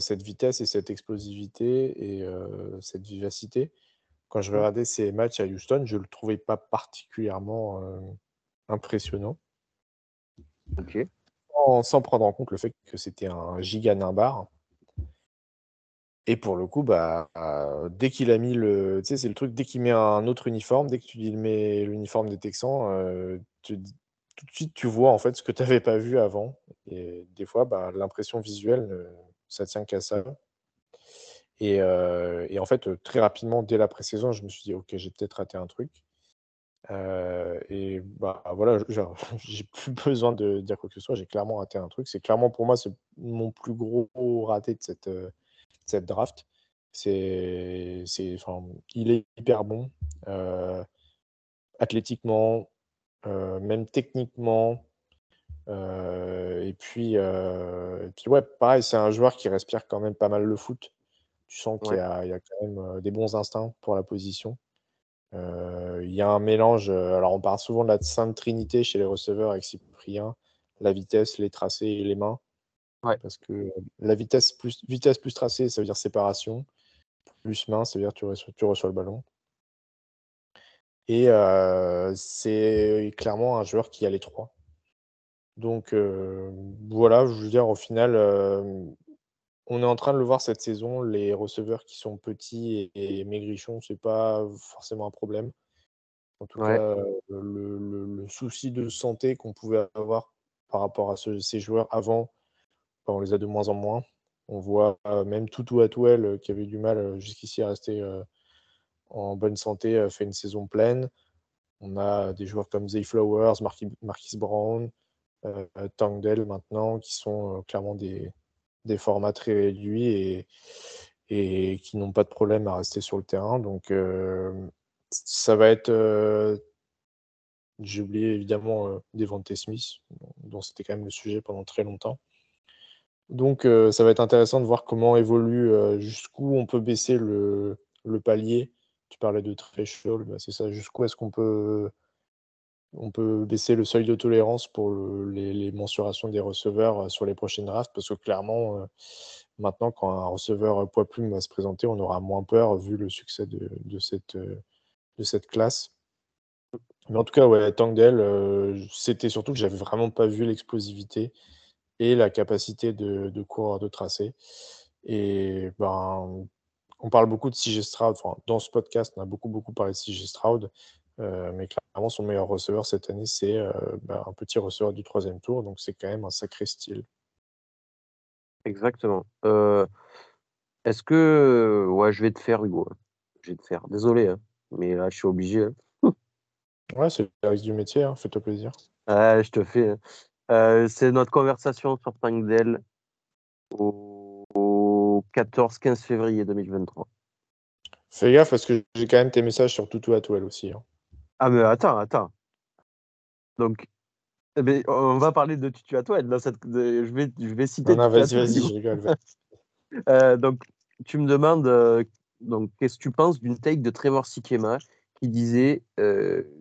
cette vitesse et cette explosivité et cette vivacité. Quand je Mhm. regardais ces matchs à Houston, je le trouvais pas particulièrement impressionnant, Ok. sans, sans prendre en compte le fait que c'était un giga nimbar. Et pour le coup, bah, euh, dès qu'il a mis le. Tu sais, c'est le truc, dès qu'il met un autre uniforme, dès que tu mets l'uniforme des Texans, euh, tout de suite, tu vois en fait ce que tu n'avais pas vu avant. Et des fois, bah, l'impression visuelle, euh, ça tient qu'à ça. Et, et en fait, très rapidement, dès la pré-saison, je me suis dit, OK, j'ai peut-être raté un truc. Et bah voilà, *laughs* j'ai plus besoin de dire quoi que ce soit, j'ai clairement raté un truc. C'est clairement pour moi, c'est mon plus gros raté de cette, cette draft. C'est, c'est, enfin, il est hyper bon, euh, athlétiquement, euh, même techniquement. euh, et puis, et puis ouais, pareil, c'est un joueur qui respire quand même pas mal le foot. Tu sens qu'il y a, il y a quand même des bons instincts pour la position. Il y a un mélange. alors, on parle souvent de la Sainte Trinité chez les receveurs avec Cyprien la vitesse, les tracés et les mains. Ouais. Parce que la vitesse plus, vitesse plus tracé, ça veut dire séparation. Plus main, ça veut dire tu reçois, tu reçois le ballon. Et euh, c'est clairement un joueur qui a les trois. Donc euh, voilà, je veux dire, au final, euh, on est en train de le voir cette saison. Les receveurs qui sont petits et, et maigrichons, c'est pas forcément un problème. En tout Ouais. cas, euh, le, le- le souci de santé qu'on pouvait avoir par rapport à ce- ces joueurs avant, on les a de moins en moins. On voit euh, même Tutu Atwell euh, qui avait du mal euh, jusqu'ici à rester en bonne santé, fait une saison pleine. On a des joueurs comme Zay Flowers, Marquis, Brown, euh, Tangdell maintenant, qui sont clairement des, des formats très réduits et, qui n'ont pas de problème à rester sur le terrain. Donc ça va être j'ai oublié évidemment Devante Smith, dont c'était quand même le sujet pendant très longtemps. Donc euh, ça va être intéressant de voir comment évolue, euh, jusqu'où on peut baisser le, palier. Tu parlais de threshold, bah, c'est ça, jusqu'où est-ce qu'on peut, on peut baisser le seuil de tolérance pour le- les, mensurations des receveurs euh, sur les prochaines drafts, parce que clairement, maintenant, quand un receveur poids plume va se présenter, on aura moins peur vu le succès de, cette, de cette classe. Mais en tout cas, ouais, Tangdell, c'était surtout que j'avais vraiment pas vu l'explosivité et la capacité de, de coureur de tracé. Et ben, on parle beaucoup de CJ Stroud. Enfin, dans ce podcast, on a beaucoup, beaucoup parlé de CJ Stroud. euh, mais clairement, son meilleur receveur cette année, c'est euh, ben, un petit receveur du troisième tour. Donc, c'est quand même un sacré style. Exactement. Euh, Est-ce que. Ouais, je vais te faire, Hugo. hein. Je vais te faire. Désolé, hein, mais là, je suis obligé. hein. Ouais, c'est le risque du métier. hein, Fais-toi plaisir. Ouais, je te fais. Euh, c'est notre conversation sur Tangdell au, au 14-15 février 2023. Fais gaffe parce que j'ai quand même tes messages sur Tutu Atwell aussi. hein. Ah, mais attends, attends. Donc, eh ben, on va parler de Tutu. Dans cette... de- je, vais, je vais citer. Non, non, vas-y, vas-y, je rigole. *laughs* Euh, donc, tu me demandes euh, donc qu'est-ce que tu penses d'une take de Trevor Sikema qui disait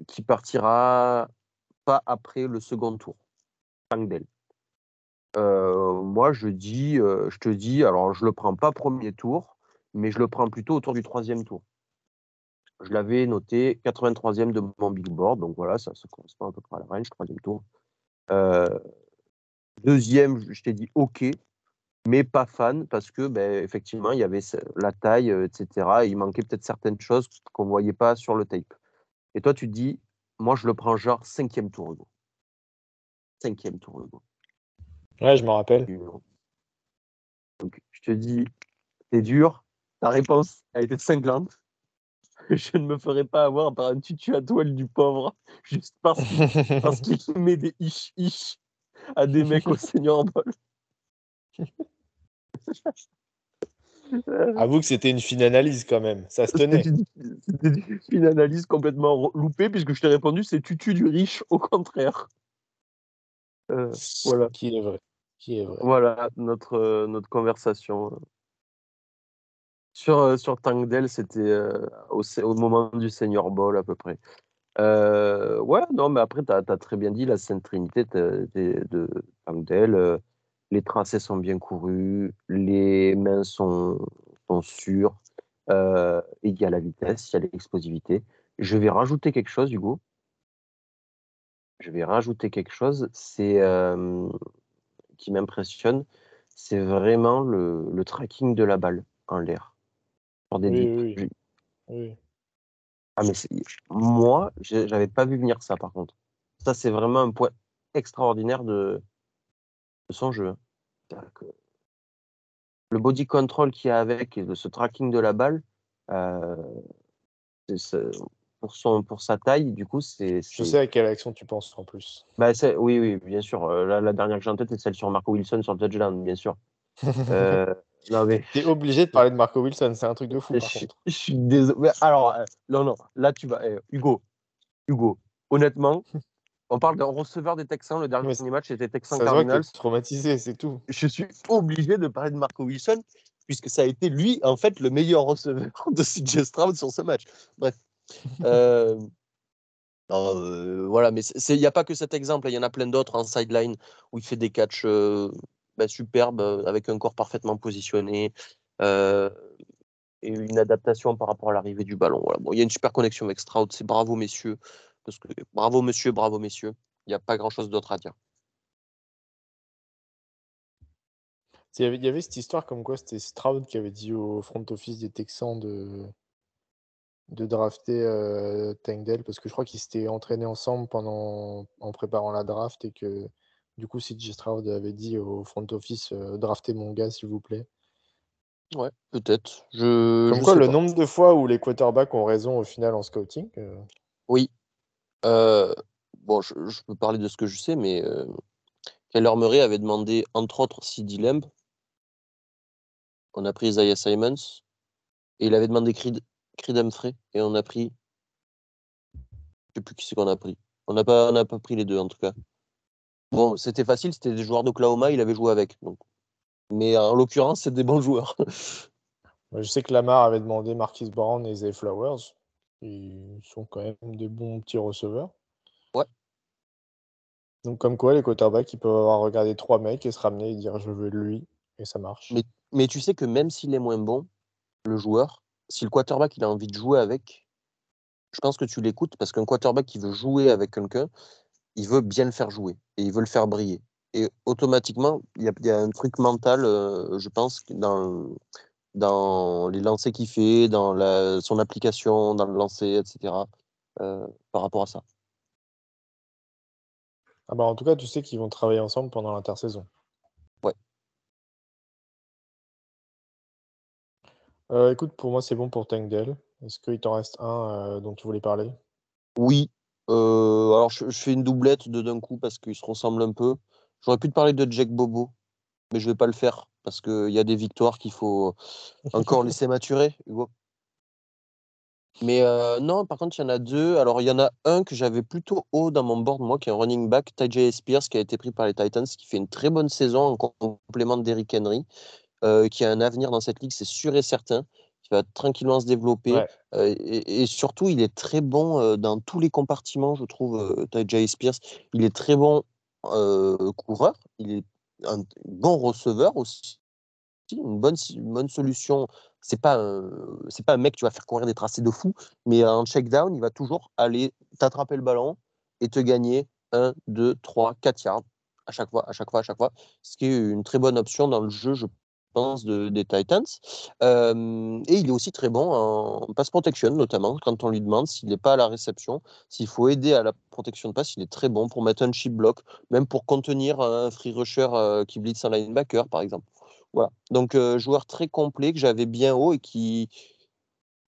qu'il partira pas après le second tour? Euh, moi, je dis, euh, je te dis, alors je le prends pas premier tour, mais je le prends plutôt autour du troisième tour. Je l'avais noté 83e de mon billboard, donc voilà, ça, ça correspond à peu près à la range, troisième tour. Euh, deuxième, je t'ai dit OK, mais pas fan parce que ben, effectivement il y avait la taille, etc. Et il manquait peut-être certaines choses qu'on voyait pas sur le tape. Et toi, tu te dis, moi je le prends genre cinquième tour, Hugo. Cinquième tour, Hugo. Ouais, je m'en rappelle. Donc je te dis, c'est dur. Ta réponse a été cinglante. *laughs* Je ne me ferai pas avoir par un tutu à toile du pauvre *laughs* juste parce qu'il parce qu'il *laughs* met des ish ish à des mecs au senior ball. Avoue que c'était une fine analyse quand même. Ça se tenait. C'était une- une analyse complètement loupée puisque je t'ai répondu c'est tutu du riche au contraire. Euh, voilà. Qui est vrai. Qui est vrai. Voilà notre, euh, notre conversation. euh. Sur, euh, sur Tangdell, c'était euh, au, moment du Senior Ball à peu près. Ouais, non, mais après, tu as, très bien dit la Sainte Trinité de, de, de Tangdell. les tracés sont bien courus, les mains sont, sont sûres, et il y a la vitesse, il y a l'explosivité. Je vais rajouter quelque chose, Hugo. Je vais rajouter quelque chose, c'est euh, qui m'impressionne, c'est vraiment le, le tracking de la balle en l'air. Sur des Oui, dips. oui, Je- Oui. Ah, mais moi, j'avais pas vu venir ça par contre. Ça, c'est vraiment un point extraordinaire de, de son jeu. hein. Le body control qu'il y a avec et de ce tracking de la balle, euh, pour, son, pour sa taille, du coup, c'est. Je sais à quelle action tu penses en plus. Bah, c'est- oui, oui, bien sûr. Euh, la, la dernière que j'ai en tête, c'est celle sur Marco Wilson sur le touchdown, bien sûr. *laughs* Euh, non, mais T'es obligé de parler de Marco Wilson, c'est un truc de fou je, par suis- contre. *laughs* je suis désolé. Alors, euh, non, non, là, tu vas. eh, Hugo, Hugo, honnêtement, *laughs* on parle d'un receveur des Texans. Le dernier match, c'était Ça Texans se voit que Cardinals. traumatisé, c'est tout. Je suis obligé de parler de Marco Wilson, puisque ça a été lui, en fait, le meilleur receveur de CJ Stroud sur ce match. Bref. Euh, euh, voilà, mais il n'y a pas que cet exemple, il y en a plein d'autres en sideline où il fait des catchs euh, bah, superbes avec un corps parfaitement positionné et une adaptation par rapport à l'arrivée du ballon. Voilà. Il y a une super connexion avec Stroud, c'est bravo messieurs, parce que bravo monsieur, bravo messieurs, il n'y a pas grand chose d'autre à dire. Il y avait cette histoire comme quoi c'était Stroud qui avait dit au front office des Texans de, de drafter euh, Tangdell parce que je crois qu'ils s'étaient entraînés ensemble pendant en préparant la draft et que du coup CJ Stroud avait dit au front office euh, draftez mon gars s'il vous plaît. Ouais, peut-être. Je, Comme je quoi sais le pas. nombre de fois où les quarterbacks ont raison au final en scouting. euh, Oui. Euh, bon, je, je peux parler de ce que je sais, mais Kyler Murray avait demandé, entre autres, CD Lamb. On a pris Isaiah Simons. Et il avait demandé Creed, Creed Humphrey. Et on a pris. Je sais plus qui c'est qu'on a pris. On n'a pas, on n'a pas pris les deux, en tout cas. Bon, c'était facile, c'était des joueurs d'Oklahoma, il avait joué avec. Donc. Mais en l'occurrence, c'est des bons joueurs. *laughs* Je sais que Lamar avait demandé Marquis Brown et Zay Flowers. Ils sont quand même des bons petits receveurs. Ouais. Donc, comme quoi, les quarterbacks, ils peuvent avoir regardé trois mecs et se ramener et dire je veux lui. Et ça marche. Mais, mais tu sais que même s'il est moins bon, le joueur, si le quarterback il a envie de jouer avec, je pense que tu l'écoutes parce qu'un quarterback qui veut jouer avec quelqu'un, il veut bien le faire jouer et il veut le faire briller. Et automatiquement, il y a, un truc mental, euh, je pense, dans, les lancers qu'il fait, dans son application, dans le lancer, etc. euh, par rapport à ça. Ah bah, en tout cas, tu sais qu'ils vont travailler ensemble pendant l'intersaison. Euh, écoute, pour moi, c'est bon pour Tank Dell. Est-ce qu'il t'en reste un euh, dont tu voulais parler? Oui. euh, alors, je, je fais une doublette de d'un coup parce qu'ils se ressemblent un peu. J'aurais pu te parler de Jack Bobo, mais je vais pas le faire parce qu'il y a des victoires qu'il faut encore *laughs* laisser maturer, Hugo. Mais non, par contre, il y en a deux. Alors, il y en a un que j'avais plutôt haut dans mon board, moi, qui est un running back, Tajay Spears, qui a été pris par les Titans, qui fait une très bonne saison en complément d'Eric Henry, euh, qui a un avenir dans cette ligue, c'est sûr et certain, qui va tranquillement se développer. Ouais. Euh, et, et surtout, il est très bon euh, dans tous les compartiments, je trouve, Tajay Spears. Il est très bon coureur, il est un bon receveur aussi, une bonne, une bonne solution. C'est pas, c'est pas un mec que tu vas faire courir des tracés de fou, mais en check down, il va toujours aller t'attraper le ballon et te gagner 1, 2, 3, 4 yards à chaque fois, à chaque fois, à chaque fois. Ce qui est une très bonne option dans le jeu, je de- des Titans. Et il est aussi très bon en pass protection, notamment quand on lui demande s'il n'est pas à la réception, s'il faut aider à la protection de passe, il est très bon pour mettre un chip block, même pour contenir un free rusher euh, qui blitz un linebacker, par exemple. Voilà. Donc, euh, joueur très complet que j'avais bien haut et qui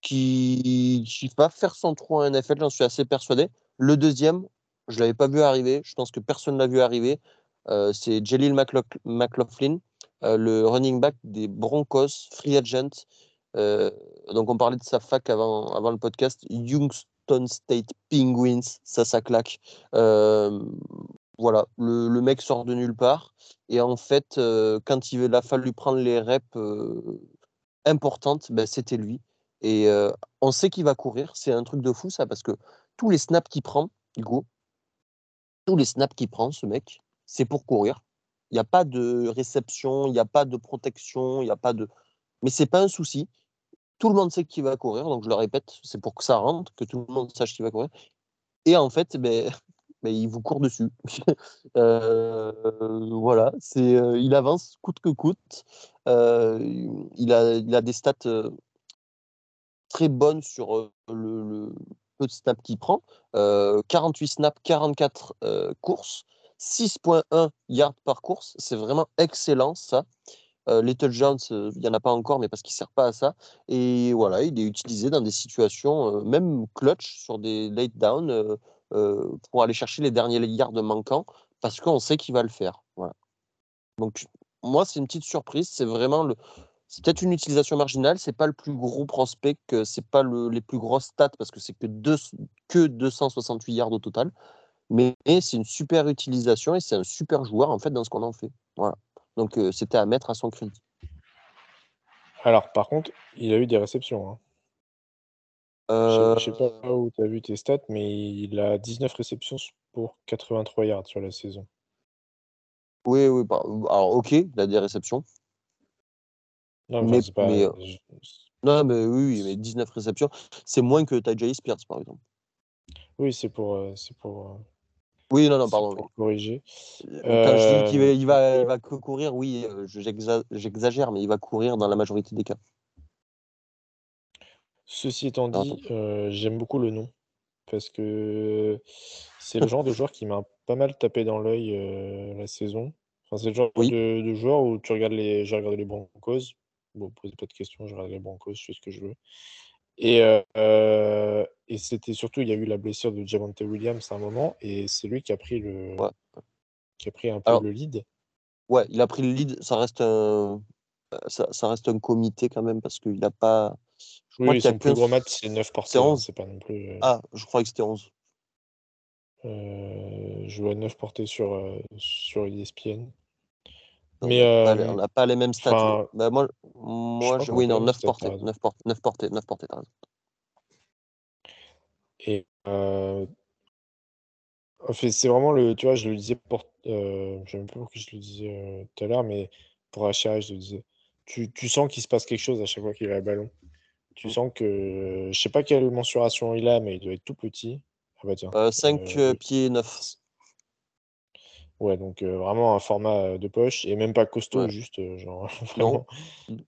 qui, qui va faire son trou en NFL, j'en suis assez persuadé. Le deuxième, je ne l'avais pas vu arriver, je pense que personne ne l'a vu arriver. Euh, c'est McLaugh- McLaughlin, le running back des Broncos, free agent. Euh, donc, on parlait de sa fac avant, avant le podcast. Youngstown State Penguins, ça, ça claque. Euh, voilà, le, le mec sort de nulle part. Et en fait, euh, quand il a fallu prendre les reps euh, importantes, ben, c'était lui. Et euh, on sait qu'il va courir. C'est un truc de fou, ça, parce que tous les snaps qu'il prend, Hugo, tous les snaps qu'il prend, ce mec, c'est pour courir. Il n'y a pas de réception, il n'y a pas de protection, il n'y a pas de. Mais c'est pas un souci. Tout le monde sait qu'il va courir, donc je le répète, c'est pour que ça rentre, que tout le monde sache qu'il va courir. Et en fait, ben, *laughs* ben, il vous court dessus. *laughs* Euh, voilà, c'est, euh, il avance coûte que coûte. Euh, il, a, il a des stats très bonnes sur le, le peu de snaps qu'il prend. Euh, 48 snaps, 44 euh, courses, 6.1 yards par course. C'est vraiment excellent ça. Euh, les touchdowns, euh, il n'y en a pas encore, mais parce qu'il ne sert pas à ça. Et voilà, il est utilisé dans des situations, euh, même clutch, sur des late down, euh, euh, pour aller chercher les derniers yards manquants, parce qu'on sait qu'il va le faire. Voilà. Donc, moi, c'est une petite surprise. C'est vraiment le. C'est peut-être une utilisation marginale, c'est pas le plus gros prospect, que c'est pas le- les plus grosses stats parce que c'est que, que 268 yards au total, mais c'est une super utilisation et c'est un super joueur en fait dans ce qu'on en fait. Voilà. Donc euh, c'était à mettre à son crédit. Alors, par contre, il a eu des réceptions. hein. Je Euh, sais- sais pas où tu as vu tes stats, mais il a 19 réceptions pour 83 yards sur la saison. oui, oui, bah, alors ok, il a des réceptions. Non, Mais- c'est pas. mais, euh, je- Non, mais oui, mais 19 réceptions, c'est moins que Tajay Spears par exemple. Oui, c'est pour, euh, c'est pour, euh, Oui, non, non, pardon. pour corriger. Quand je dis qu'il va, Euh, il va, il va que courir, oui, euh, je- j'exa- j'exagère, mais il va courir dans la majorité des cas. Ceci étant dit, euh, j'aime beaucoup le nom parce que c'est le genre de joueur qui m'a pas mal tapé dans l'œil euh, la saison. Enfin, c'est le genre Oui. de, de joueur où tu regardes les, j'ai regardé les Broncos. Bon, posez pas de questions, je regarde les Broncos, je fais ce que je veux. Et, euh, et c'était surtout, il y a eu la blessure de Javante Williams à un moment, et c'est lui qui a pris le, Ouais. qui a pris un peu Alors, le lead. Ouais, il a pris le lead. Ça reste un, ça, ça reste un comité quand même parce qu'il n'a pas. Je crois Oui, son plus 15 gros match, c'est 9 portées. c'est hein, 11. C'est pas non plus. Ah, je crois que c'était 11. euh, je vois 9 portées sur, euh, sur ESPN. Non, Mais on n'a pas les- euh, on n'a pas les mêmes mais- bah, moi, moi je- oui, non, les mêmes 9 stats, t'as portées. raison. 9 portées, 9 portées, 9 portées, t'as raison. Et euh, en fait, c'est vraiment le. Tu vois, je le disais pour. Euh, je sais même pas pourquoi je le disais euh, tout à l'heure, mais pour HRH, je le disais. Tu, tu sens qu'il se passe quelque chose à chaque fois qu'il a le ballon. Tu Mm. sens que. Je sais pas quelle mensuration il a, mais il doit être tout petit. Ah bah tiens. Euh, 5 Euh, pieds 9. Ouais, donc euh, vraiment un format euh, de poche et même pas costaud, Ouais. juste euh, genre *laughs* vraiment.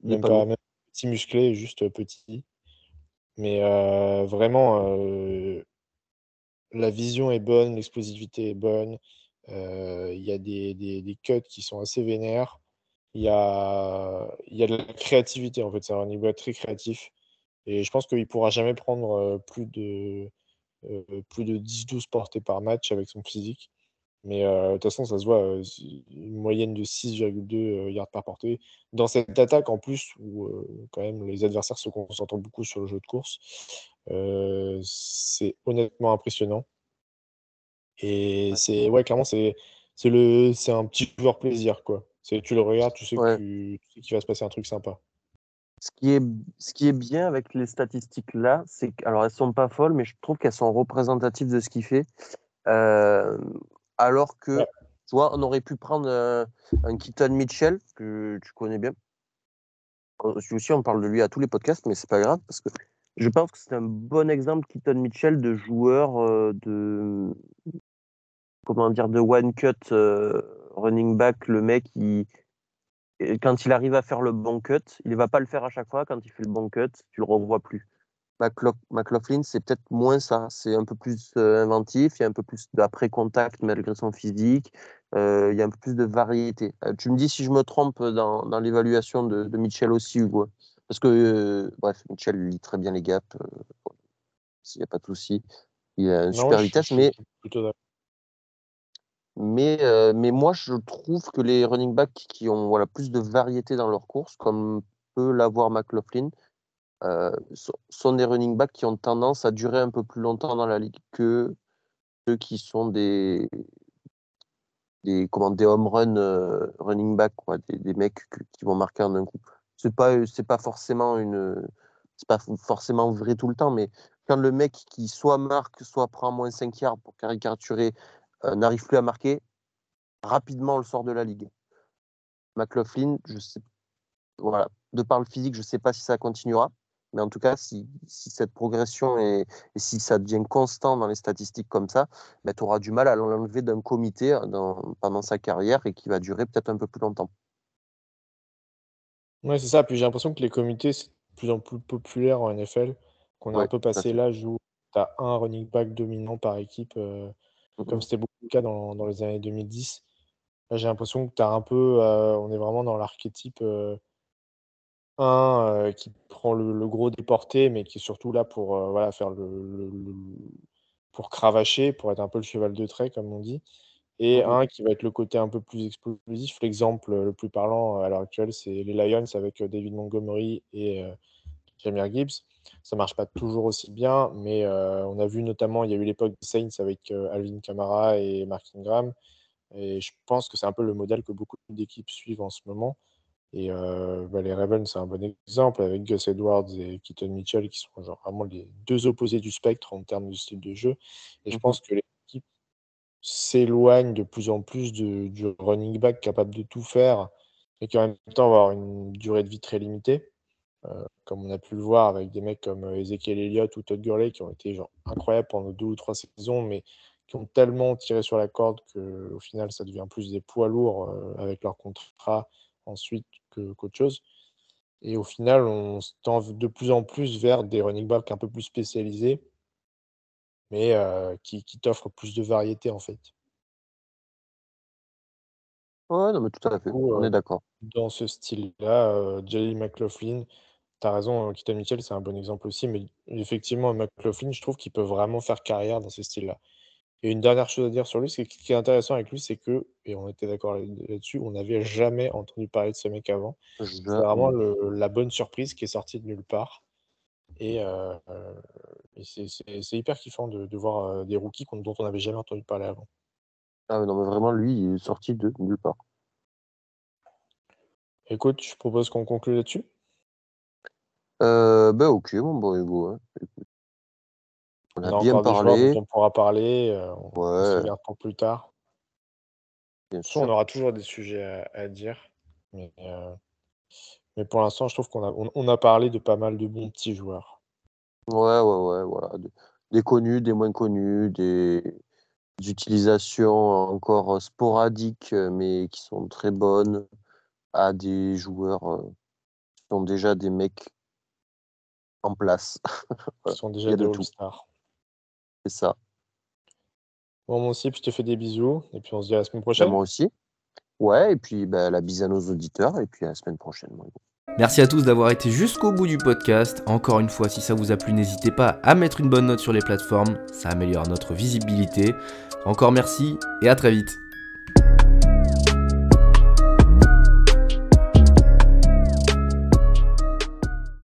Même pas pas lourd. même petit musclé, juste petit. Mais euh, vraiment, la vision est bonne, l'explosivité est bonne. Il y a des, des, des cuts qui sont assez vénères. Il y a, y a de la créativité, en fait. C'est un niveau très créatif. Et je pense qu'il ne pourra jamais prendre plus de, plus de 10-12 portées par match avec son physique. Mais de toute façon, ça se voit, une moyenne de 6,2 euh, yards par portée. Dans cette attaque, en plus, où quand même les adversaires se concentrent beaucoup sur le jeu de course, c'est honnêtement impressionnant. Et c'est, ouais, clairement, c'est, c'est le, c'est un petit joueur plaisir, quoi. C'est, tu le regardes, tu sais que Ouais. tu, tu sais qu'il va se passer un truc sympa. Ce qui est, ce qui est bien avec les statistiques là, c'est alors elles sont pas folles, mais je trouve qu'elles sont représentatives de ce qu'il fait. Euh, alors que, Ouais. tu vois, on aurait pu prendre euh, un Keaton Mitchell, que tu connais bien. Euh, Lui aussi, on parle de lui à tous les podcasts, mais c'est pas grave, parce que je pense que c'est un bon exemple, Keaton Mitchell, de joueur euh, de. Comment dire, de one cut euh, running back, le mec, il, quand il arrive à faire le bon cut, il ne va pas le faire à chaque fois. Quand il fait le bon cut, tu le revois plus. McLaugh- McLaughlin, c'est peut-être moins ça. C'est un peu plus euh, inventif. Il y a un peu plus d'après-contact malgré son physique. Euh, il y a un peu plus de variété. Euh, tu me dis si je me trompe dans, dans l'évaluation de, de Mitchell aussi, Hugo. Parce que, bref, Mitchell lit très bien les gaps. Il n'y a pas de souci. Il a une Non, super je- vitesse, je mais mais, mais moi, je trouve que les running backs qui ont voilà, plus de variété dans leur course, comme peut l'avoir McLaughlin, euh, so- sont des running backs qui ont tendance à durer un peu plus longtemps dans la ligue que ceux qui sont des, comment, des home run euh, running back, des, mecs qui vont marquer en un coup. C'est pas, c'est pas forcément une, pas forcément vrai tout le temps, mais quand le mec qui soit marque, soit prend moins 5 yards pour caricaturer, euh, n'arrive plus à marquer, rapidement on le sort de la ligue. McLaughlin, voilà, de par le physique, je sais pas si ça continuera, mais en tout cas, si, si cette progression est, et si ça devient constant dans les statistiques comme ça, ben, tu auras du mal à l'enlever d'un comité euh, dans- pendant sa carrière et qui va durer peut-être un peu plus longtemps. Ouais, c'est ça. Puis j'ai l'impression que les comités, c'est de plus en plus populaire en NFL, qu'on a Ouais, un peu passé l'âge où tu as un running back dominant par équipe, euh, comme c'était beaucoup le cas dans, dans les années 2010. Là, j'ai l'impression que tu as un peu, euh, on est vraiment dans l'archétype euh, un euh, qui prend le, le gros déporté, mais qui est surtout là pour euh, voilà, faire le, le- le- pour cravacher, pour être un peu le cheval de trait, comme on dit. Et Mhm. un qui va être le côté un peu plus explosif. L'exemple le plus parlant euh, à l'heure actuelle, c'est les Lions avec euh, David Montgomery et euh, Jahmyr Gibbs. Ça marche pas toujours aussi bien, mais euh, on a vu notamment, il y a eu l'époque des Saints avec euh, Alvin Kamara et Mark Ingram. Et je pense que c'est un peu le modèle que beaucoup d'équipes suivent en ce moment. Et euh, bah, les Ravens, c'est un bon exemple avec Gus Edwards et Keaton Mitchell qui sont genre vraiment les deux opposés du spectre en termes de style de jeu. Et je Mhm. pense que les équipes s'éloignent de plus en plus de- du running back capable de tout faire et qui en même temps va avoir une durée de vie très limitée. Euh, comme on a pu le voir avec des mecs comme Ezekiel Elliott ou Todd Gurley qui ont été genre incroyables pendant deux ou trois saisons, mais qui ont tellement tiré sur la corde que au final ça devient plus des poids lourds euh, avec leur contrat ensuite qu'autre chose. Et au final, on se tend de plus en plus vers des running backs un peu plus spécialisés, mais euh, qui, qui t'offrent plus de variété en fait. Ouais, non, mais tout à fait. Coup, On euh, est d'accord. dans ce style-là, euh, Jaleel McLaughlin, tu as raison, euh, Keaton Mitchell, c'est un bon exemple aussi, mais effectivement, McLaughlin, je trouve qu'il peut vraiment faire carrière dans ce style-là. Et une dernière chose à dire sur lui, c'est ce qui est intéressant avec lui, c'est que, et on était d'accord là- là-dessus, on n'avait jamais entendu parler de ce mec avant. C'est vraiment le- la bonne surprise qui est sortie de nulle part. Et, euh, euh, et c'est- hyper kiffant de, de voir euh, des rookies dont on n'avait jamais entendu parler avant. Ah, mais non, mais vraiment, lui, il est sorti de nulle part. Écoute, je propose qu'on conclue là-dessus. Euh, ben, ok, mon bon Hugo. hein. On a On a bien parlé. on pourra parler. euh, on, on se Ouais, pour plus tard. bien on aura toujours des sujets à, à dire. Mais, euh, mais pour l'instant, je trouve qu'on a, on, on a parlé de pas mal de bons petits joueurs. Ouais, ouais, ouais, voilà. Des, des connus, des moins connus, des, des utilisations encore sporadiques, euh, mais qui sont très bonnes, à des joueurs euh, qui sont déjà des mecs en place. *laughs* Qui Voilà, sont déjà des de. All-Stars. C'est ça. Bon, moi aussi, puis je te fais des bisous. Et puis on se dit à la semaine Ben, prochaine. moi aussi. Ouais, et puis ben, la bise à nos auditeurs, et puis à la semaine prochaine. Hugo. Merci à tous d'avoir été jusqu'au bout du podcast. Encore une fois, si ça vous a plu, n'hésitez pas à mettre une bonne note sur les plateformes, ça améliore notre visibilité. Encore merci et à très vite.